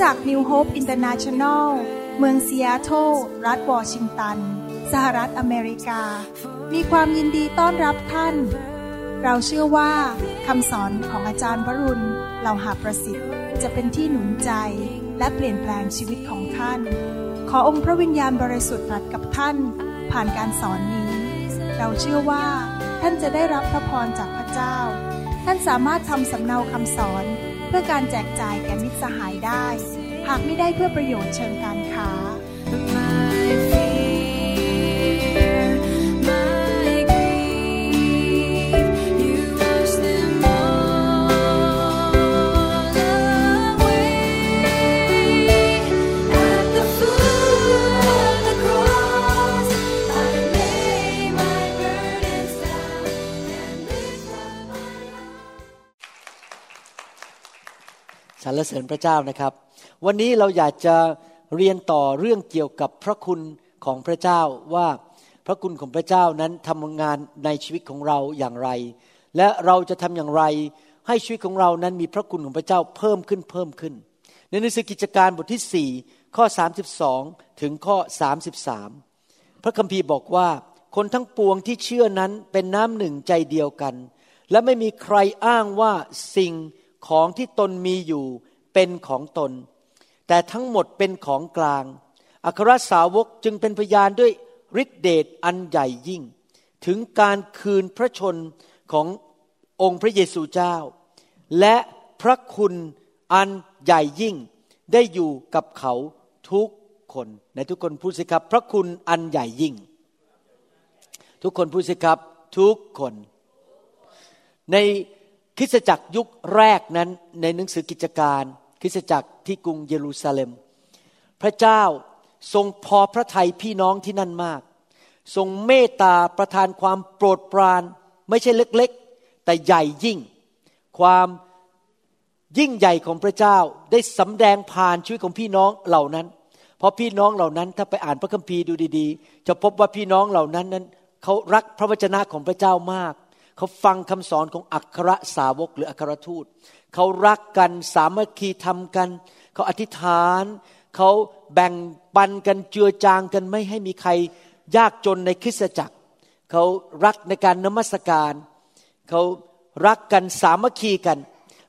จักร New Hope International เมืองซีแอตเทิลรัฐวอชิงตัน สหรัฐอเมริกา มีความยินดีต้อนรับท่าน เราเชื่อว่าคำสอนของอาจารย์วรุณเหล่าหาประสิทธิ์ จะเป็นที่หนุนใจและเปลี่ยนแปลงชีวิตของท่าน ขอองค์พระวิญญาณบริสุทธิ์ตรัสกับท่าน ผ่านการสอนนี้ เราเชื่อว่า ท่านจะได้รับพระพรจากพระเจ้า ท่านสามารถทำสำเนาคำสอนเพื่อการแจกจ่ายแก่มิตรสหายได้ หากไม่ได้เพื่อประโยชน์เชิงการค้า My fear, my grief, you wash them all away. At the foot of the cross, I lay my burdens down and lift up my heart. สรรเสริญพระเจ้านะครับ วันนี้เราอยากจะเรียนต่อเรื่องเกี่ยวกับพระคุณของพระเจ้าว่าพระคุณของพระเจ้านั้นทำงานในชีวิตของเราอย่างไร และเราจะทำอย่างไร ให้ชีวิตของเรานั้นมีพระคุณของพระเจ้าเพิ่มขึ้นเพิ่มขึ้น ในหนังสือกิจการบทที่ 4 ข้อ 32 ถึงข้อ 33 พระคัมภีร์บอกว่าคนทั้งปวงที่เชื่อนั้นเป็นน้ำหนึ่งใจเดียวกัน และไม่มีใครอ้างว่าสิ่งของที่ตนมีอยู่เป็นของตน แต่ทั้งหมดเป็นของกลาง อัครสาวกจึงเป็นพยานด้วยฤทธิเดชอันใหญ่ยิ่ง ถึงการคืนพระชนขององค์พระเยซูเจ้า และพระคุณอันใหญ่ยิ่งได้อยู่กับเขาทุกคนในทุกคนพูดสิครับ พระคุณอันใหญ่ยิ่ง ทุกคนพูดสิครับทุกคน ในคริสตจักรยุคแรกนั้นในหนังสือกิจการ คริสตจักรที่กรุงเยรูซาเล็ม พระเจ้าทรงพอพระทัยพี่น้องที่นั่นมาก ทรงเมตตาประทานความโปรดปราน ไม่ใช่เล็กๆ แต่ใหญ่ยิ่ง ความยิ่งใหญ่ของพระเจ้าได้สำแดงผ่านชีวิตของพี่น้องเหล่านั้น เพราะพี่น้องเหล่านั้นถ้าไปอ่านพระคัมภีร์ดูดีๆ จะพบว่าพี่น้องเหล่านั้นนั้นเขารักพระวจนะของพระเจ้ามาก เขาฟังคำสอนของอัครสาวกหรืออัครทูต เขารักกันสามัคคีทำกัน เขาอธิษฐาน เขาแบ่งปันกันเจือจางกันไม่ให้มีใครยากจนในคริสตจักร เขารักในการนมัสการ เขารักกันสามัคคีกัน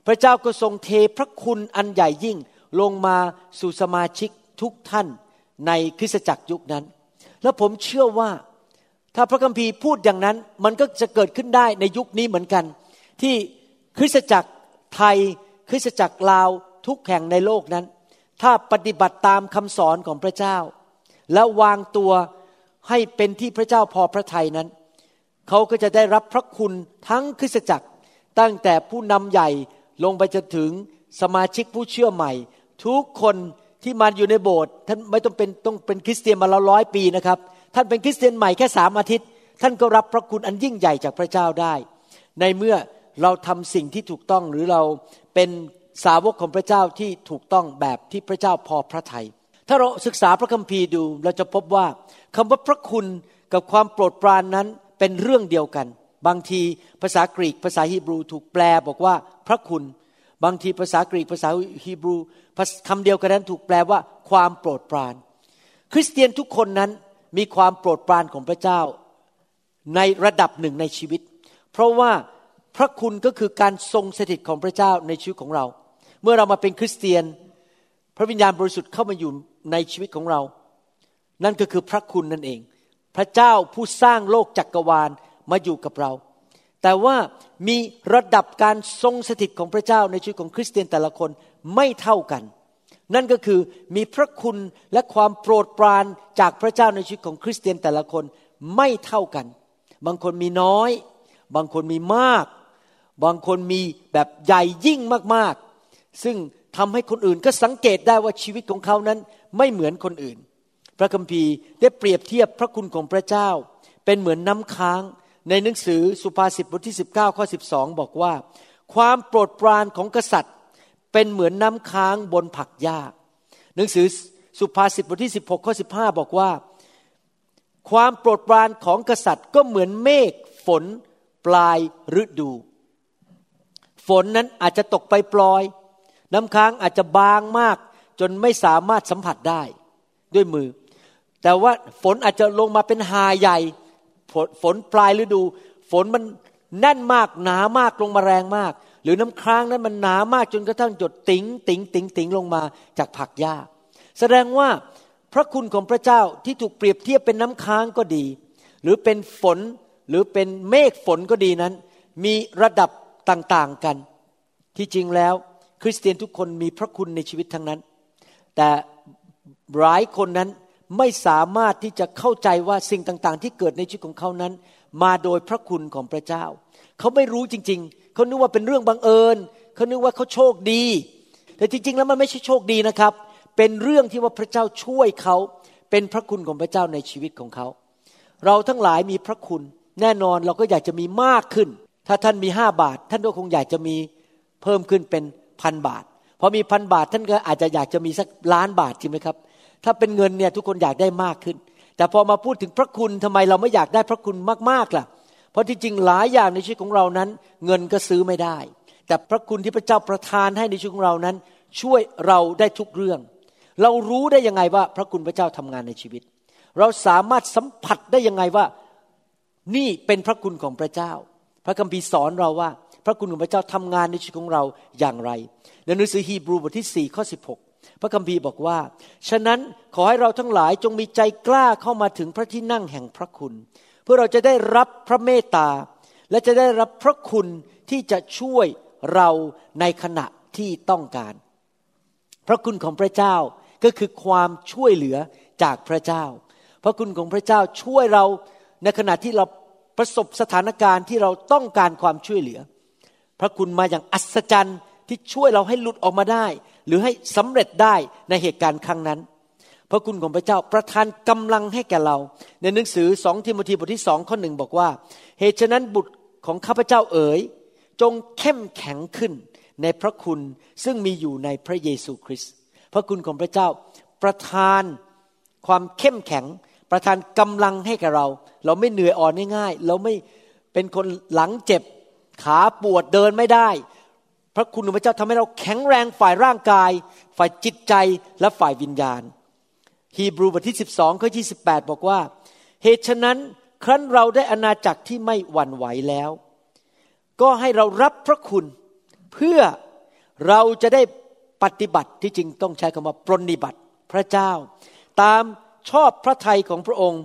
พระเจ้าก็ทรงเทพระคุณอันใหญ่ยิ่งลงมาสู่สมาชิกทุกท่านในคริสตจักรยุคนั้น แล้วผมเชื่อว่า ถ้าพระคัมภีร์พูดอย่างนั้นมันก็จะเกิดขึ้นได้ในยุคนี้เหมือนกัน ที่คริสตจักรไทยคริสตจักรลาวทุกแห่งในโลกนั้น ถ้าปฏิบัติตามคำสอนของพระเจ้า และวางตัวให้เป็นที่พระเจ้าพอพระทัยนั้น เขาก็จะได้รับพระคุณทั้งคริสตจักรตั้งแต่ผู้นำใหญ่ลงไปจนถึงสมาชิกผู้เชื่อใหม่ ทุกคนที่มาอยู่ในโบสถ์ท่านไม่ต้องเป็นต้องเป็นคริสเตียนมาแล้วร้อยปีนะครับ ท่านเป็นคริสเตียนใหม่แค่สามอาทิตย์ ท่านก็รับพระคุณอันยิ่งใหญ่จากพระเจ้าได้ ในเมื่อเราทำสิ่งที่ถูกต้องหรือเราเป็นสาวกของพระเจ้าที่ถูกต้องแบบที่พระเจ้าพอพระทยัยถ้าเราศึกษาพระคัมภีร์ดูเราจะพบว่าคำว่าพระคุณกับความโปรดปรานนั้นเป็นเรื่องเดียวกัน บางทีภาษากรีกภาษาฮีบรูถูกแปลบอกว่าพระคุณ บางทีภาษากรีกภาษาฮีบรูคำเดียวกันนั้นถูกแปลว่าความโปรดปราน คริสเตียนทุกคนนั้น มีความโปรดปรานของพระเจ้าในระดับหนึ่งในชีวิต เพราะว่าพระคุณก็คือการทรงสถิตของพระเจ้าในชีวิตของเรา เมื่อเรามาเป็นคริสเตียน พระวิญญาณบริสุทธิ์เข้ามาอยู่ในชีวิตของเรา นั่นก็คือพระคุณนั่นเอง พระเจ้าผู้สร้างโลกจักกรวาลมาอยู่กับเรา แต่ว่ามีระดับการทรงสถิตของพระเจ้าในชีวิตของคริสเตียนแต่ละคนไม่เท่ากัน นั่นก็คือมีพระคุณและความโปรดปรานจากพระเจ้าในชีวิตของคริสเตียนแต่ละคนไม่เท่ากัน บางคนมีน้อย บางคนมีมาก บางคนมีแบบใหญ่ยิ่งมากๆ ซึ่งทำให้คนอื่นก็สังเกตได้ว่าชีวิตของเขานั้นไม่เหมือนคนอื่น พระคัมภีร์ได้เปรียบเทียบพระคุณของพระเจ้า เป็นเหมือนน้ำค้างในหนังสือสุภาษิตบทที่ 19ข้อ12 บอกว่า ความโปรดปรานของกษัตริย์ เป็นเหมือนน้ำค้างบนผักหญ้า หนังสือสุภาษิตบทที่ 16 ข้อ 15 บอกว่า ความโปรดปรานของกษัตริย์ก็เหมือนเมฆฝนปลายฤดู ฝนนั้นอาจจะตกไปปลอย น้ำค้างอาจจะบางมาก จนไม่สามารถสัมผัสได้ด้วยมือ แต่ว่าฝนอาจจะลงมาเป็นหาใหญ่ ฝนฝนปลายฤดู ฝนมันแน่นมากหนามากลงมาแรงมาก หรือน้ำค้างนั้นมันหนามากจนกระทั่งหยดติ๋งติ๋งติ๋งติ๋งลงมาจากผักหญ้า แสดงว่าพระคุณของพระเจ้าที่ถูกเปรียบเทียบเป็นน้ำค้างก็ดี หรือเป็นฝนหรือเป็นเมฆฝนก็ดีนั้น มีระดับต่างๆกัน ที่จริงแล้วคริสเตียนทุกคนมีพระคุณในชีวิตทั้งนั้น แต่หลายคนนั้นไม่สามารถที่จะเข้าใจว่าสิ่งต่างๆ ที่เกิดในชีวิตของเขานั้น มาโดยพระคุณของพระเจ้า เขาไม่รู้จริง เขานึกว่าเป็นเรื่องบังเอิญเขานึกว่าเขาโชคดี แต่จริง ๆ แล้วมันไม่ใช่โชคดีนะครับ เป็นเรื่องที่ว่าพระเจ้าช่วยเขา เป็นพระคุณของพระเจ้าในชีวิตของเขา เราทั้งหลายมีพระคุณแน่นอนเราก็อยากจะมีมากขึ้น ถ้าท่านมีห้าบาท ท่านก็คงอยากจะมีเพิ่มขึ้นเป็นพันบาทพอมีพันบาทท่านก็อาจจะอยากจะมีสักล้านบาทจริงไหมครับ ถ้าเป็นเงินเนี่ยทุกคนอยากได้มากขึ้น แต่พอมาพูดถึงพระคุณทำไมเราไม่อยากได้พระคุณมากๆล่ะเพราะที่จริงหลายอย่างในชีวิตของเรานั้น เงินก็ซื้อไม่ได้ แต่พระคุณที่พระเจ้าประทานให้ในชีวิตของเรานั้น ช่วยเราได้ทุกเรื่อง เรารู้ได้ยังไงว่าพระคุณพระเจ้าทำงานในชีวิต เราสามารถสัมผัสได้ยังไงว่านี่เป็นพระคุณของพระเจ้า พระคัมภีร์สอนเราว่า พระคุณของพระเจ้าทำงานในชีวิตของเราอย่างไรในหนังสือฮีบรูบทที่4ข้อ16พระคัมภีร์บอกว่า ฉะนั้นขอให้เราทั้งหลายจงมีใจกล้าเข้ามาถึงพระที่นั่งแห่งพระคุณ พื่อเราจะได้รับพระเมตตา และจะได้รับพระคุณที่จะช่วยเราในขณะที่ต้องการ พระคุณของพระเจ้าก็คือความช่วยเหลือจากพระเจ้า พระคุณของพระเจ้าช่วยเราในขณะที่เราประสบสถานการณ์ที่เราต้องการความช่วยเหลือ พระคุณมาอย่างอัศจรรย์ที่ช่วยเราให้หลุดออกมาได้ หรือให้สำเร็จได้ในเหตุการณ์ครั้งนั้น พระคุณของพระเจ้าประทานกำลังให้แก่เรา ในหนังสือสองทิโมธีบทที่สองข้อหนึ่งบอกว่า เหตุฉะนั้นบุตรของข้าพเจ้าเอ๋ย จงเข้มแข็งขึ้นในพระคุณซึ่งมีอยู่ในพระเยซูคริสต์พระคุณของพระเจ้าประทานความเข้มแข็ง ประทานกำลังให้แกับเรา เราไม่เหนื่อยอ่อนง่ายๆ เราไม่เป็นคนหลังเจ็บขาปวดเดินไม่ได้ พระคุณของพระเจ้าทำให้เราแข็งแรงฝ่ายร่างกาย ฝ่ายจิตใจและฝ่ายวิญญาณ ฮีบรูบทที่ 12ข้อ28 บอกว่า เหตุฉะนั้นครั้นเราได้อาณาจักรที่ไม่หวั่นไหวแล้ว ก็ให้เรารับพระคุณ เพื่อเราจะได้ปฏิบัติที่จริงต้องใช้คำว่าปรนนิบัติพระเจ้า ตามชอบพระทัยของพระองค์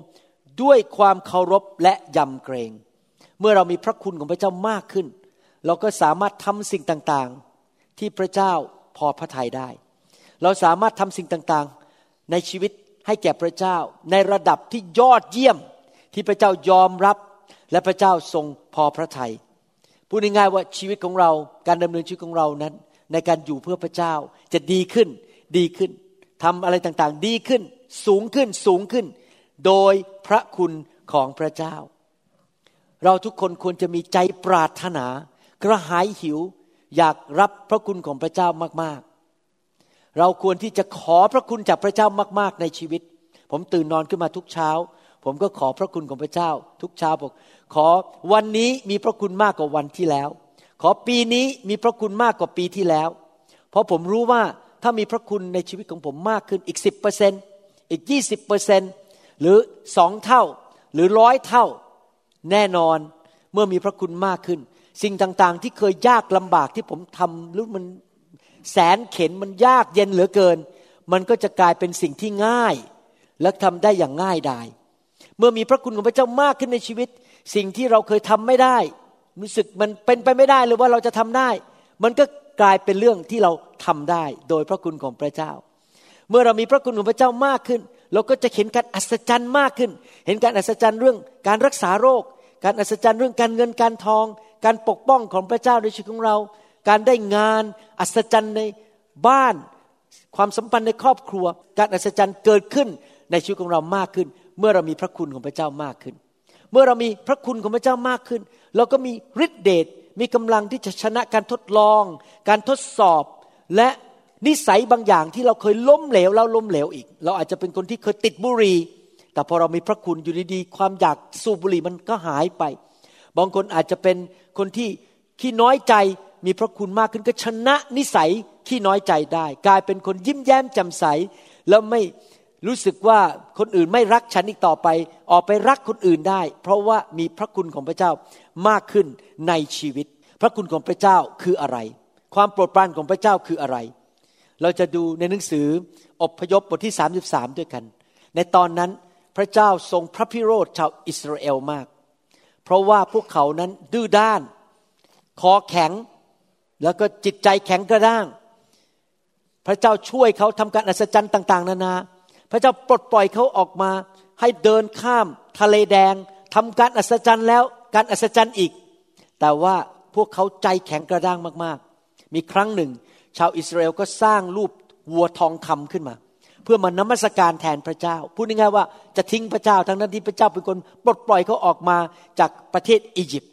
ด้วยความเคารพและยำเกรง เมื่อเรามีพระคุณของพระเจ้ามากขึ้น เราก็สามารถทำสิ่งต่างๆ ที่พระเจ้าพอพระทัยได้ เราสามารถทำสิ่งต่างๆ ในชีวิตให้แก่พระเจ้า ในระดับที่ยอดเยี่ยมที่พระเจ้ายอมรับ และพระเจ้าทรงพอพระทัยพูดง่ายๆว่าชีวิตของเราการดำเนินชีวิตของเรานั้น ในการอยู่เพื่อพระเจ้าจะดีขึ้นดีขึ้นทำอะไรต่างๆ ดีขึ้น สูงขึ้นสูงขึ้น โดยพระคุณของพระเจ้า เราทุกคนควรจะมีใจปรารถนา กระหายหิว อยากรับพระคุณของพระเจ้ามากๆ เราควรที่จะขอพระคุณจากพระเจ้ามาก ๆ ในชีวิต ผมตื่นนอนขึ้นมาทุกเช้า ผมก็ขอพระคุณของพระเจ้า ทุกเช้าบอกขอวันนี้มีพระคุณมากกว่าวันที่แล้ว ขอปีนี้มีพระคุณมากกว่าปีที่แล้ว เพราะผมรู้ว่าถ้ามีพระคุณในชีวิตของผมมากขึ้นอีกสิบเปอร์เซนอีกยี่สิบเปอร์เซนหรือสองเท่าหรือร้อยเท่า แน่นอนเมื่อมีพระคุณมากขึ้น สิ่งต่างๆ ที่เคยยากลำบากที่ผมทำหรือมัน แสนเข็นมันยากเย็นเหลือเกิน มันก็จะกลายเป็นสิ่งที่ง่าย และทำได้อย่างง่ายดายเมื่อมีพระคุณของพระเจ้ามากขึ้นในชีวิต สิ่งที่เราเคยทำไม่ได้ รู้สึกมันเป็นไปไม่ได้เลยว่าเราจะทำได้ มันก็กลายเป็นเรื่องที่เราทำได้ โดยพระคุณของพระเจ้า เมื่อเรามีพระคุณของพระเจ้ามากขึ้น เราก็จะเห็นการอัศจรรย์มากขึ้น เห็นการอัศจรรย์เรื่องการรักษาโรค การอัศจรรย์เรื่องการเงินการทอง การปกป้องของพระเจ้าในชีวิตของเรา การได้งานอัศจรรย์ในบ้าน ความสัมพันธ์ในครอบครัว การอัศจรรย์เกิดขึ้นในชีวิตของเรามากขึ้น เมื่อเรามีพระคุณของพระเจ้ามากขึ้น เมื่อเรามีพระคุณของพระเจ้ามากขึ้น เราก็มีฤทธิเดชมีกำลังที่จะชนะการทดลอง การทดสอบและนิสัยบางอย่างที่เราเคยล้มเหลวแล้วล้มเหลวอีก เราอาจจะเป็นคนที่เคยติดบุหรี่แต่พอเรามีพระคุณอยู่ดีๆ ความอยากสูบบุหรี่มันก็หายไป บางคนอาจจะเป็นคนที่ขี้น้อยใจ มีพระคุณมากขึ้นก็ชนะนิสัยขี้น้อยใจได้ กลายเป็นคนยิ้มแย้มแจ่มใส แล้วไม่รู้สึกว่าคนอื่นไม่รักฉันอีกต่อไป ออกไปรักคนอื่นได้ เพราะว่ามีพระคุณของพระเจ้ามากขึ้นในชีวิต พระคุณของพระเจ้าคืออะไร ความโปรดปรานของพระเจ้าคืออะไร เราจะดูในหนังสืออบพยพบทที่ 33 ด้วยกัน ในตอนนั้นพระเจ้าทรงพระพิโรธชาวอิสราเอลมาก เพราะว่าพวกเขานั้นดื้อด้าน คอแข็ง แล้วก็จิตใจแข็งกระด้าง พระเจ้าช่วยเขาทำการอัศจรรย์ต่าง ๆ นานา พระเจ้าปลดปล่อยเขาออกมา ให้เดินข้ามทะเลแดงทำการอัศจรรย์แล้วการอัศจรรย์อีก แต่ว่าพวกเขาใจแข็งกระด้างมากๆ มีครั้งหนึ่ง ชาวอิสราเอลก็สร้างรูปวัวทองคำขึ้นมา เพื่อมานมัสการแทนพระเจ้า พูดง่ายๆว่าจะทิ้งพระเจ้าทั้งนั้นที่พระเจ้าเป็นคนปลดปล่อยเขาออกมาจากประเทศอียิปต์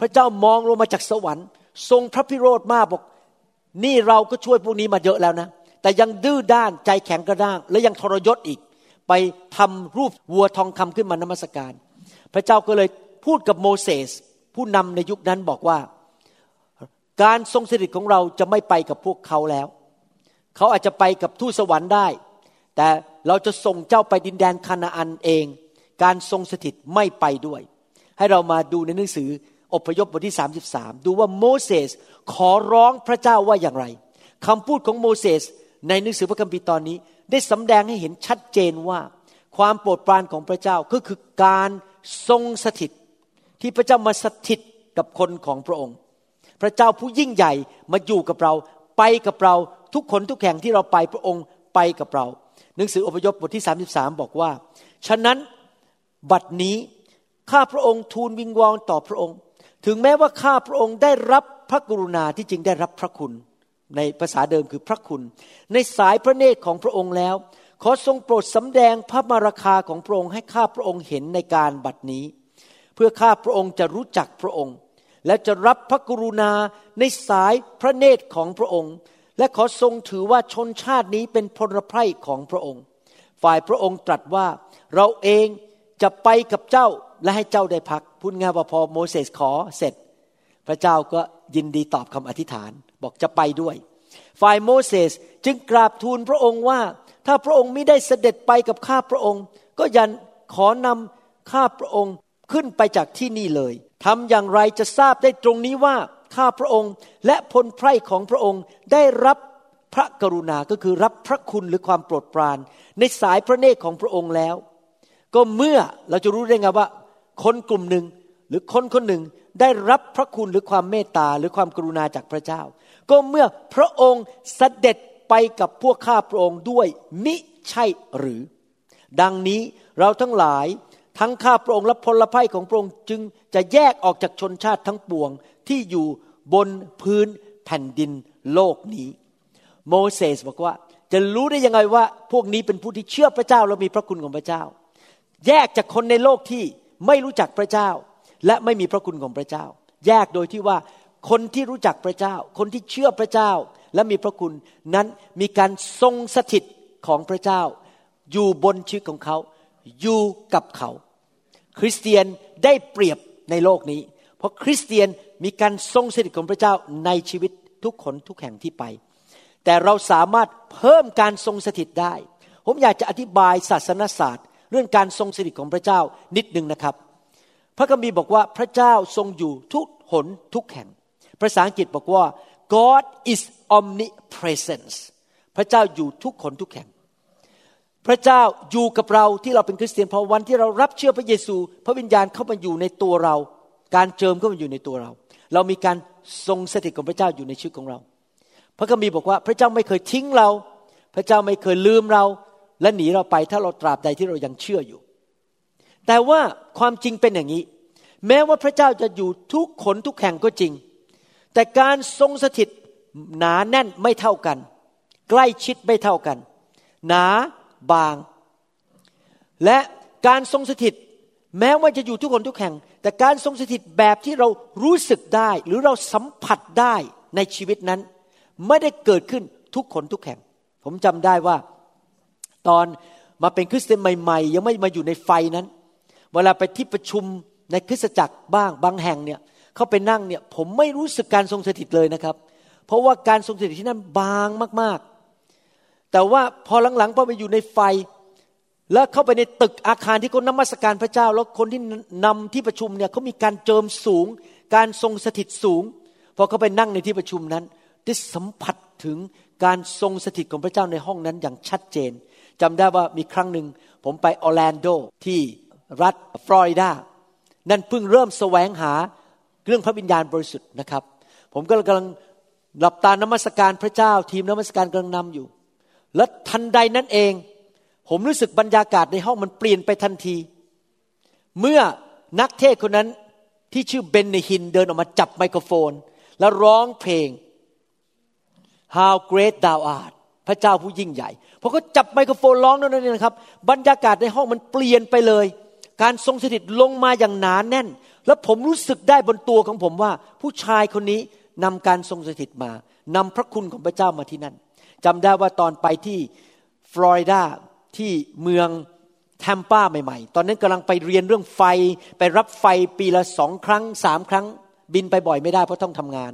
พระเจ้ามองลงมาจากสวรรค์ ทรงพระพิโรธมากบอก นี่เราก็ช่วยพวกนี้มาเยอะแล้วนะ แต่ยังดื้อด้านใจแข็งกระด้าง และยังทรยศอีก ไปทำรูปวัวทองคำขึ้นมานมัสการ พระเจ้าก็เลยพูดกับโมเสสผู้นำในยุคนั้นบอกว่า การทรงสถิตของเราจะไม่ไปกับพวกเขาแล้ว เขาอาจจะไปกับทูตสวรรค์ได้ แต่เราจะส่งเจ้าไปดินแดนคานาอันเอง การทรงสถิตไม่ไปด้วย ให้เรามาดูในหนังสือ อพยพบทที่ 33 ดูว่าโมเสสขอร้องพระเจ้าว่าอย่างไรคำพูดของโมเสสในหนังสือพระคัมภีร์ตอนนี้ ได้สำแดงให้เห็นชัดเจนว่า ความโปรดปรานของพระเจ้าก็คือการทรงสถิต ที่พระเจ้ามาสถิตกับคนของพระองค์ พระเจ้าผู้ยิ่งใหญ่มาอยู่กับเรา ไปกับเราทุกคนทุกแห่งที่เราไปพระองค์ไปกับเรา หนังสืออพยพบทที่ 33 บอกว่า ฉะนั้นบัดนี้ข้าพระองค์ทูลวิงวอนต่อพระองค์ ถึงแม้ว่าข้าพระองค์ได้รับพระกรุณาที่จริงได้รับพระคุณ ในภาษาเดิมคือพระคุณ ในสายพระเนตรของพระองค์แล้ว ขอทรงโปรดสำแดงพระมาราคาของพระองค์ให้ข้าพระองค์เห็นในการบัดนี้ เพื่อข้าพระองค์จะรู้จักพระองค์ และจะรับพระกรุณาในสายพระเนตรของพระองค์ และขอทรงถือว่าชนชาตินี้เป็นพลไพร่ของพระองค์ ฝ่ายพระองค์ตรัสว่าเราเองจะไปกับเจ้าและให้เจ้าได้พัก พูดง่ายว่าพอโมเสสขอเสร็จ พระเจ้าก็ยินดีตอบคำอธิษฐานบอกจะไปด้วย ฝ่ายโมเสสจึงกราบทูลพระองค์ว่า ถ้าพระองค์ไม่ได้เสด็จไปกับข้าพระองค์ ก็ยันขอนำข้าพระองค์ขึ้นไปจากที่นี่เลยทำอย่างไรจะทราบได้ตรงนี้ว่าข้าพระองค์และพลไพร่ของพระองค์ได้รับพระกรุณาก็คือรับพระคุณหรือความโปรดปราน ในสายพระเนตรของพระองค์แล้ว ก็เมื่อเราจะรู้ได้ไงว่า คนกลุ่มหนึ่งหรือคนคนหนึ่งได้รับพระคุณหรือความเมตตาหรือความกรุณาจากพระเจ้า ก็เมื่อพระองค์เสด็จไปกับพวกข้าพระองค์ด้วยมิใช่หรือ ดังนี้เราทั้งหลายทั้งข้าพระองค์และพลภัยของพระองค์จึงจะแยกออกจากชนชาติทั้งปวงที่อยู่บนพื้นแผ่นดินโลกนี้ โมเสสบอกว่าจะรู้ได้ยังไงว่าพวกนี้เป็นผู้ที่เชื่อพระเจ้าและมีพระคุณของพระเจ้า แยกจากคนในโลกที่ ไม่รู้จักพระเจ้า และไม่มีพระคุณของพระเจ้า แยกโดยที่ว่าคนที่รู้จักพระเจ้า คนที่เชื่อพระเจ้าและมีพระคุณนั้นมีการทรงสถิตของพระเจ้า อยู่บนชีวิตของเขา อยู่กับเขา คริสเตียนได้เปรียบในโลกนี้ เพราะคริสเตียนมีการทรงสถิตของพระเจ้าในชีวิตทุกคนทุกแห่งที่ไป แต่เราสามารถเพิ่มการทรงสถิตได้ ผมอยากจะอธิบายศาสนศาสตร์ เรื่องการทรงสถิตของพระเจ้านิดนึงนะครับ พระคัมภีร์บอกว่าพระเจ้าทรงอยู่ทุกหนทุกแห่ง ภาษาอังกฤษบอกว่า God is omnipresence พระเจ้าอยู่ทุกคนทุกแห่ง พระเจ้าอยู่กับเราที่เราเป็นคริสเตียนพอวันที่เรารับเชื่อพระเยซู พระวิญญาณเข้ามาอยู่ในตัวเรา การเจิมเข้ามาอยู่ในตัวเรา เรามีการทรงสถิตของพระเจ้าอยู่ในชีวิตของเรา พระคัมภีร์บอกว่าพระเจ้าไม่เคยทิ้งเรา พระเจ้าไม่เคยลืมเรา และหนีเราไปถ้าเราตราบใดที่เรายังเชื่ออยู่ แต่ว่าความจริงเป็นอย่างนี้ แม้ว่าพระเจ้าจะอยู่ทุกขนทุกแห่งก็จริง แต่การทรงสถิตหนาแน่นไม่เท่ากัน ใกล้ชิดไม่เท่ากัน หนาบาง และการทรงสถิต แม้ว่าจะอยู่ทุกคนทุกแห่ง แต่การทรงสถิตแบบที่เรารู้สึกได้หรือเราสัมผัสได้ในชีวิตนั้น ไม่ได้เกิดขึ้นทุกคนทุกแห่ง ผมจำได้ว่า ตอนมาเป็นคริสเตียนใหม่ๆ ยังไม่มาอยู่ในไฟนั้น เวลาไปที่ประชุมในคริสตจักรบ้างบางแห่งเนี่ยเขาไปนั่งเนี่ยผมไม่รู้สึกการทรงสถิตเลยนะครับ เพราะว่าการทรงสถิตที่นั่นบางมากๆ แต่ว่าพอหลังๆพอไปอยู่ในไฟ แล้วเข้าไปในตึกอาคารที่เขานมัสการพระเจ้า แล้วคนที่นำที่ประชุมเนี่ยเขามีการเจิมสูง การทรงสถิตสูงพอเขาไปนั่งในที่ประชุมนั้นได้สัมผัสถึงการทรงสถิตของพระเจ้าในห้องนั้นอย่างชัดเจน จำได้ว่ามีครั้งหนึ่งผมไปออร์แลนโดที่รัฐฟลอริดา นั่นเพิ่งเริ่มแสวงหาเรื่องพระวิญญาณบริสุทธิ์นะครับ ผมก็กำลังหลับตานมัสการพระเจ้า ทีมนมัสการกำลังนำอยู่ และทันใดนั้นเอง ผมรู้สึกบรรยากาศในห้องมันเปลี่ยนไปทันที เมื่อนักเทศคนนั้นที่ชื่อเบนเนฮินเดินออกมาจับไมโครโฟน แล้วร้องเพลง How great thou art พระเจ้าผู้ยิ่งใหญ่พอเขาจับไมโครโฟนร้องนั่นนี่นะครับบรรยากาศในห้องมันเปลี่ยนไปเลย การทรงสถิตลงมาอย่างหนานแน่น แล้วผมรู้สึกได้บนตัวของผมว่า ผู้ชายคนนี้นำการทรงสถิตมานำพระคุณของพระเจ้ามาที่นั่นจำได้ว่าตอนไปที่ฟลอริดาที่เมืองแทมปาใหม่ ๆ ตอนนั้นกำลังไปเรียนเรื่องไฟไปรับไฟปีละสองครั้งสามครั้ง บินไปบ่อยไม่ได้เพราะต้องทำงาน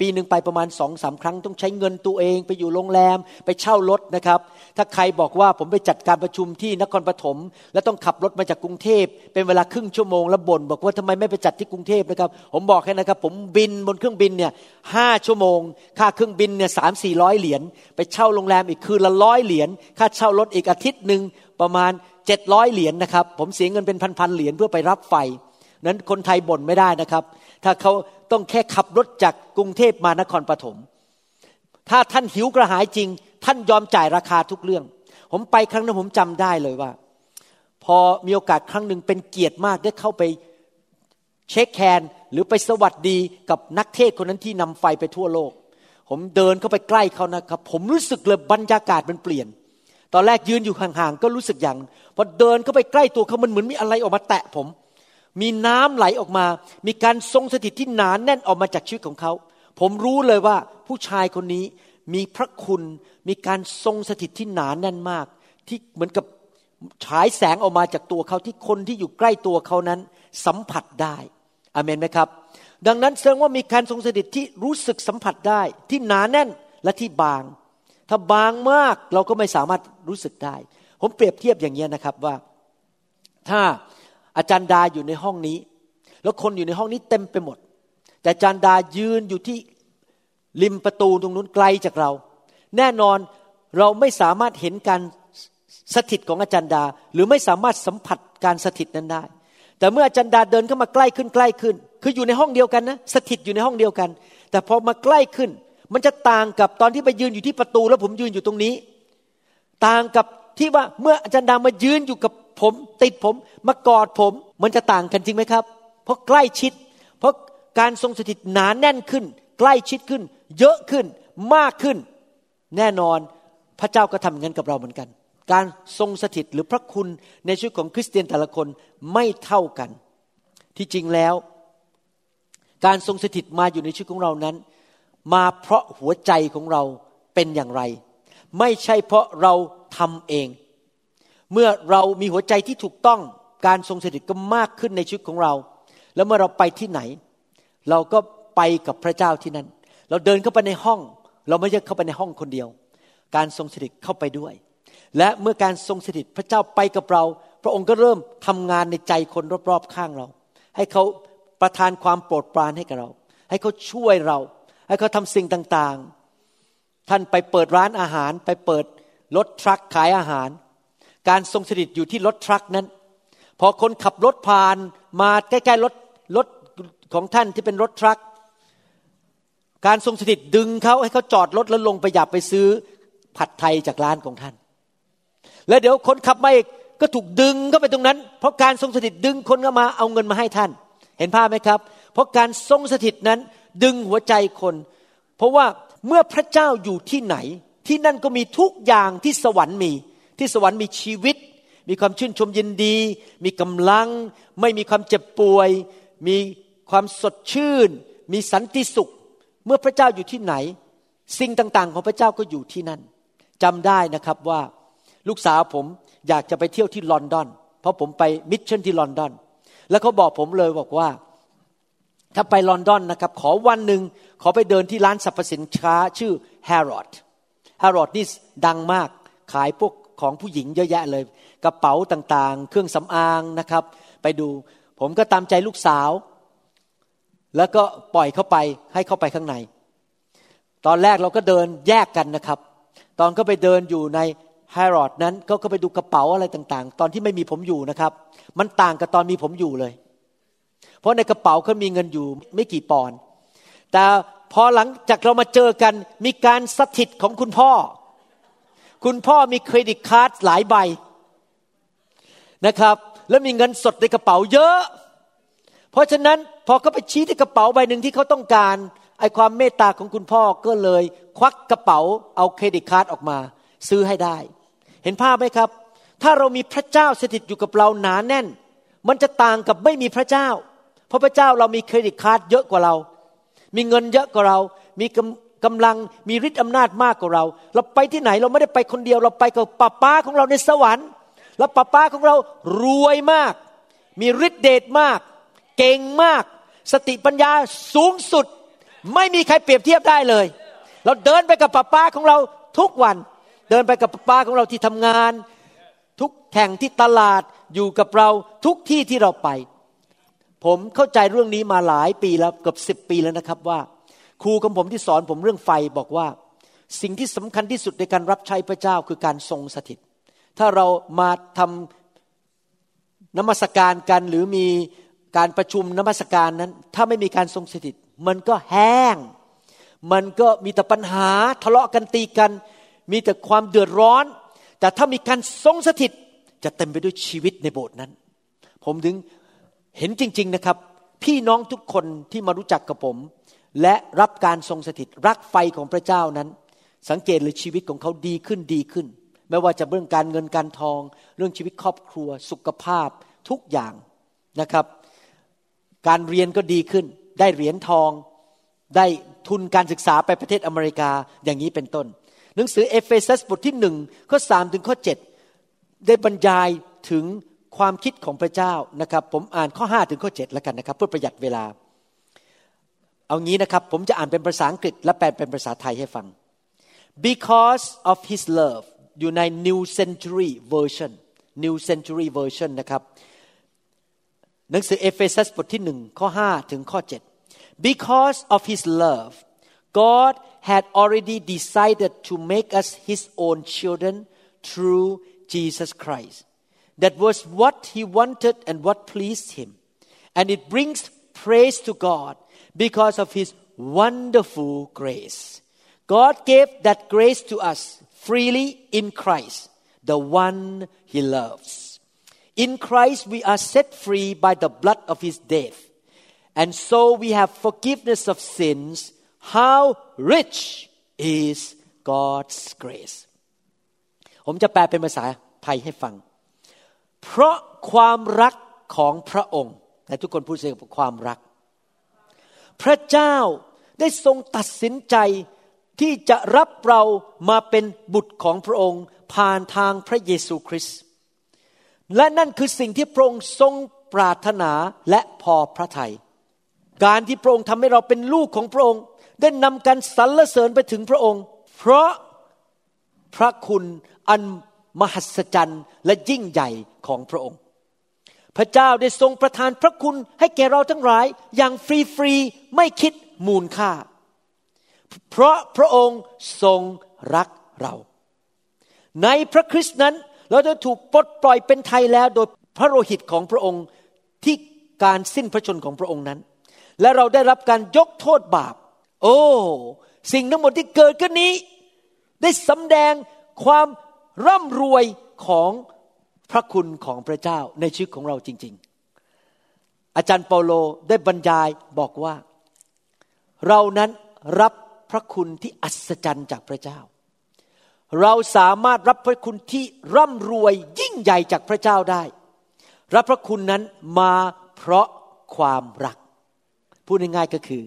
ปีหนึ่งไปประมาณสองสามครั้งต้องใช้เงินตัวเองไปอยู่โรงแรมไปเช่ารถนะครับ ถ้าใครบอกว่าผมไปจัดการประชุมที่นครปฐมแล้วต้องขับรถมาจากกรุงเทพ เป็นเวลาครึ่งชั่วโมงแล้วบ่นบอกว่าทำไมไม่ไปจัดที่กรุงเทพนะครับ ผมบอกแค่นะครับ ผมบินบนเครื่องบินเนี่ยห้าชั่วโมง ค่าเครื่องบินเนี่ยสามสี่ร้อยเหรียญไปเช่าโรงแรมอีกคืนละร้อยเหรียญค่าเช่ารถอีกอาทิตย์หนึ่งประมาณเจ็ดร้อยเหรียญนะครับผมเสียเงินเป็นพันๆเหรียญเพื่อไปรับไฟนั้นคนไทยบ่นไม่ได้นะครับ ถ้าเขาต้องแค่ขับรถจากกรุงเทพมานครปฐมถ้าท่านหิวกระหายจริง ท่านยอมจ่ายราคาทุกเรื่อง ผมไปครั้งนั้นผมจำได้เลยว่า พอมีโอกาสครั้งหนึ่งเป็นเกียรติมากได้เข้าไปเช็คแคนหรือไปสวัสดีกับนักเทศคนนั้นที่นำไฟไปทั่วโลก ผมเดินเข้าไปใกล้เขานะครับ ผมรู้สึกเลยบรรยากาศมันเปลี่ยน ตอนแรกยืนอยู่ห่างๆก็รู้สึกอย่างพอเดินเข้าไปใกล้ตัวเขามันเหมือนมีอะไรออกมาแตะผม มีน้ำไหลออกมา มีการทรงสถิตที่หนานแน่นออกมาจากชีวิตของเขา ผมรู้เลยว่าผู้ชายคนนี้มีพระคุณ มีการทรงสถิตที่หนานแน่นมาก ที่เหมือนกับฉายแสงออกมาจากตัวเขาที่คนที่อยู่ใกล้ตัวเขานั้น สัมผัสได้อเมนไหมครับ ดังนั้นแสดงว่ามีการทรงสถิตที่รู้สึกสัมผัสได้ ที่หนาแน่นและที่บาง ถ้าบางมากเราก็ไม่สามารถรู้สึกได้ ผมเปรียบเทียบอย่างนี้นะครับว่า ถ้า อาจารย์ดาอยู่ในห้องนี้ แล้วคนอยู่ในห้องนี้เต็มไปหมด แต่อาจารย์ดายืนอยู่ที่ริมประตูตรงนู้นไกลจากเรา แน่นอนเราไม่สามารถเห็นการสถิตของอาจารย์ดา หรือไม่สามารถสัมผัสการสถิตนั้นได้ แต่เมื่ออาจารย์ดาเดินเข้ามาใกล้ขึ้นใกล้ขึ้น คืออยู่ในห้องเดียวกันนะสถิตอยู่ในห้องเดียวกัน แต่พอมาใกล้ขึ้น มันจะต่างกับตอนที่ไปยืนอยู่ที่ประตูแล้วผมยืนอยู่ตรงนี้ ต่างกับที่ว่าเมื่ออาจารย์ดามายืนอยู่กับ ผมติดผมมากอดผม มันจะต่างกันจริงไหมครับ เพราะใกล้ชิด เพราะการทรงสถิตหนานแน่นขึ้น ใกล้ชิดขึ้น เยอะขึ้นมากขึ้น แน่นอนพระเจ้าก็ทำอย่างนั้นกับเราเหมือนกัน การทรงสถิตหรือพระคุณในชีวิตของคริสเตียนแต่ละคนไม่เท่ากัน ที่จริงแล้ว การทรงสถิตมาอยู่ในชีวิตของเรานั้น มาเพราะหัวใจของเราเป็นอย่างไร ไม่ใช่เพราะเราทำเอง เมื่อเรามีหัวใจที่ถูกต้องการทรงสถิตก็มากขึ้นในชีวิตของเรา แล้วเมื่อเราไปที่ไหน เราก็ไปกับพระเจ้าที่นั่น เราเดินเข้าไปในห้อง เราไม่ใช่เข้าไปในห้องคนเดียว การทรงสถิตเข้าไปด้วย และเมื่อการทรงสถิตพระเจ้าไปกับเรา พระองค์ก็เริ่มทำงานในใจคนรอบๆข้างเรา ให้เขาประทานความโปรดปรานให้กับเรา ให้เขาช่วยเรา ให้เขาทำสิ่งต่างๆ ท่านไปเปิดร้านอาหาร ไปเปิดรถทรัคขายอาหาร การทรงสถิตอยู่ที่รถทรัคนั้น พอคนขับรถผ่านมาใกล้ๆรถรถของท่านที่เป็นรถทรัคการทรงสถิตดึงเขาให้เขาจอดรถแล้วลงไปหยับไปซื้อผัดไทยจากร้านของท่าน แล้วเดี๋ยวคนขับมาอีกก็ถูกดึงเข้าไปตรงนั้น เพราะการทรงสถิตดึงคนเข้ามาเอาเงินมาให้ท่าน เห็นภาพไหมครับ เพราะการทรงสถิตนั้นดึงหัวใจคน เพราะว่าเมื่อพระเจ้าอยู่ที่ไหน ที่นั่นก็มีทุกอย่างที่สวรรค์มี ที่สวรรค์มีชีวิต มีความชื่นชมยินดี มีกำลัง ไม่มีความเจ็บป่วย มีความสดชื่น มีสันติสุข เมื่อพระเจ้าอยู่ที่ไหน สิ่งต่างๆ ของพระเจ้าก็อยู่ที่นั่นจำได้นะครับว่าลูกสาวผมอยากจะไปเที่ยวที่ลอนดอน เพราะผมไปมิชชั่นที่ลอนดอน แล้วเขาบอกผมเลยบอกว่า ถ้าไปลอนดอนนะครับ ขอวันหนึ่งขอไปเดินที่ร้านสรรพสินค้าชื่อ Harrod Harrod นี่ดังมากขายพวก ของผู้หญิงเยอะแยะเลย กระเป๋าต่างๆ เครื่องสำอางนะครับ ไปดู ผมก็ตามใจลูกสาว แล้วก็ปล่อยเข้าไปให้เข้าไปข้างใน ตอนแรกเราก็เดินแยกกันนะครับ ตอนก็ไปเดินอยู่ใน Harrod นั้นก็ก็ไปดูกระเป๋าอะไรต่างๆ ตอนที่ไม่มีผมอยู่นะครับ มันต่างกับตอนมีผมอยู่เลย เพราะในกระเป๋าเขามีเงินอยู่ไม่กี่ปอนด์แต่พอหลังจากเรามาเจอกันมีการสถิตของคุณพ่อ คุณพ่อมี credit card หลายใบนะครับ แล้วมีเงินสดในกระเป๋าเยอะ เพราะฉะนั้นพอเขาไปชี้ที่กระเป๋าใบหนึ่งที่เขาต้องการไอความเมตตาของคุณพ่อก็เลยควักกระเป๋าเอา credit card ออกมา ซื้อให้ได้ เห็นภาพไหมครับ ถ้าเรามีพระเจ้าสถิตอยู่กับเราหนาแน่น มันจะต่างกับไม่มีพระเจ้า เพราะพระเจ้าเรามีเครดิตการ์ดเยอะกว่าเรา มีเงินเยอะกว่าเรา มี กำกำลังมีฤทธิ์อำนาจมากกว่าเรา เราไปที่ไหนเราไม่ได้ไปคนเดียว เราไปกับป้าป้าของเราในสวรรค์ แล้วป้าป้าของเรารวยมาก มีฤทธิ์เดชมาก เก่งมาก สติปัญญาสูงสุด ไม่มีใครเปรียบเทียบได้เลย เราเดินไปกับป้าป้าของเราทุกวัน เดินไปกับป้าป้าของเราที่ทำงาน ทุกแข่งที่ตลาดอยู่กับเราทุกที่ที่เราไป ผมเข้าใจเรื่องนี้มาหลายปีแล้วเกือบสิบปีแล้วนะครับว่า ครูของผมที่สอนผมเรื่องไฟบอกว่า สิ่งที่สำคัญที่สุดในการรับใช้พระเจ้าคือการทรงสถิต ถ้าเรามาทำนมัสการกันหรือมีการประชุมนมัสการนั้น ถ้าไม่มีการทรงสถิต มันก็แห้ง มันก็มีแต่ปัญหาทะเลาะกันตีกัน มีแต่ความเดือดร้อน แต่ถ้ามีการทรงสถิตจะเต็มไปด้วยชีวิตในโบสถ์นั้น ผมถึงเห็นจริง ๆนะครับ พี่น้องทุกคนที่มารู้จักกับผม และรับการทรงสถิตรักไฟของพระเจ้านั้น สังเกตเลยชีวิตของเขาดีขึ้นดีขึ้น ไม่ว่าจะเรื่องการเงินการทอง เรื่องชีวิตครอบครัว สุขภาพทุกอย่างนะครับ การเรียนก็ดีขึ้น ได้เหรียญทอง ได้ทุนการศึกษาไปประเทศอเมริกาอย่างนี้เป็นต้น หนังสือเอเฟซัสบทที่หนึ่งข้อสามถึงข้อเจ็ดได้บรรยายถึงความคิดของพระเจ้านะครับ ผมอ่านข้อ 5 ถึงข้อ 7 แล้วกันนะครับ เพื่อประหยัดเวลา เอางี้นะครับ ผมจะอ่านเป็นภาษาอังกฤษ และแปลเป็นภาษาไทยให้ฟัง because of his love อยู่ใน New Century Version New Century Version นะครับ หนังสือเอเฟซัสบทที่หนึ่งข้อ5ถึงข้อ7 because of his love God had already decided to make us his own children through Jesus Christ that was what he wanted and what pleased him and it brings praise to God because of his wonderful grace God gave that grace to us freely in Christ the one he loves in Christ we are set free by the blood of his death. And so we have forgiveness of sins. How rich is God's grace ผมจะแปลเป็นภาษาไทยให้ฟัง เพราะความรักของพระองค์แต่ทุกคนพูดเสียงกับความรัก พระเจ้าได้ทรงตัดสินใจที่จะรับเรามาเป็นบุตรของพระองค์ ผ่านทางพระเยซูคริสต์และนั่นคือสิ่งที่พระองค์ทรงปรารถนาและพอพระทยัยการที่พระองค์ทำให้เราเป็นลูกของพระองค์ ได้นำการสรรเสริญไปถึงพระองค์ เพราะพระคุณอันมหัศจรรย์และยิ่งใหญ่ของพระองค์ พระเจ้าได้ทรงประทานพระคุณให้แก่เราทั้งหลายอย่างฟรีๆไม่คิดมูลค่า เพราะพระองค์ทรงรักเรา ในพระคริสต์นั้นเราจะถูกปลดปล่อยเป็นไทยแล้วโดยพระโลหิตของพระองค์ที่การสิ้นพระชนของพระองค์นั้น และเราได้รับการยกโทษบาป โอ้สิ่งทั้งหมดที่เกิดขึ้นนี้ ได้สำแดงความร่ำรวยของ พระคุณของพระเจ้าในชีวิตของเราจริง ๆ อาจารย์เปาโลได้บรรยายบอกว่า เรานั้นรับพระคุณที่อัศจรรย์จากพระเจ้า เราสามารถรับพระคุณที่ร่ำรวยยิ่งใหญ่จากพระเจ้าได้ รับพระคุณนั้นมาเพราะความรัก พูดง่ายๆก็คือ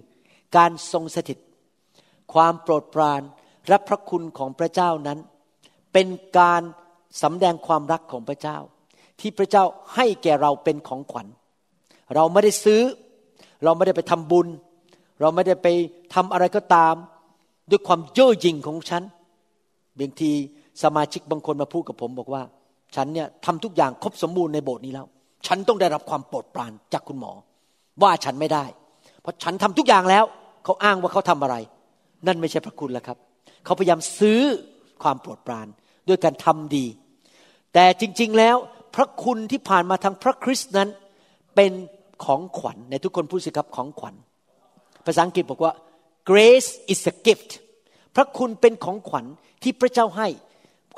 การทรงสถิต ความโปรดปรานรับพระคุณของพระเจ้านั้น เป็นการ สำแดงความรักของพระเจ้า ที่พระเจ้าให้แก่เราเป็นของขวัญ เราไม่ได้ซื้อ เราไม่ได้ไปทำบุญ เราไม่ได้ไปทำอะไรก็ตาม ด้วยความเย่อหยิ่งของฉันบางทีสมาชิกบางคนมาพูดกับผมบอกว่า ฉันเนี่ยทำทุกอย่างครบสมบูรณ์ในโบสถ์นี้แล้ว ฉันต้องได้รับความโปรดปรานจากคุณหมอ ว่าฉันไม่ได้ เพราะฉันทำทุกอย่างแล้ว เขาอ้างว่าเขาทำอะไร นั่นไม่ใช่พระคุณแล้วครับ เขาพยายามซื้อความโปรดปรานด้วยการทำดี แต่จริงๆแล้วพระคุณที่ผ่านมาทางพระคริสต์นั้นเป็นของขวัญในทุกคนพูดสิครับของขวัญ ภาษาอังกฤษบอกว่า grace is a gift พระคุณเป็นของขวัญที่พระเจ้าให้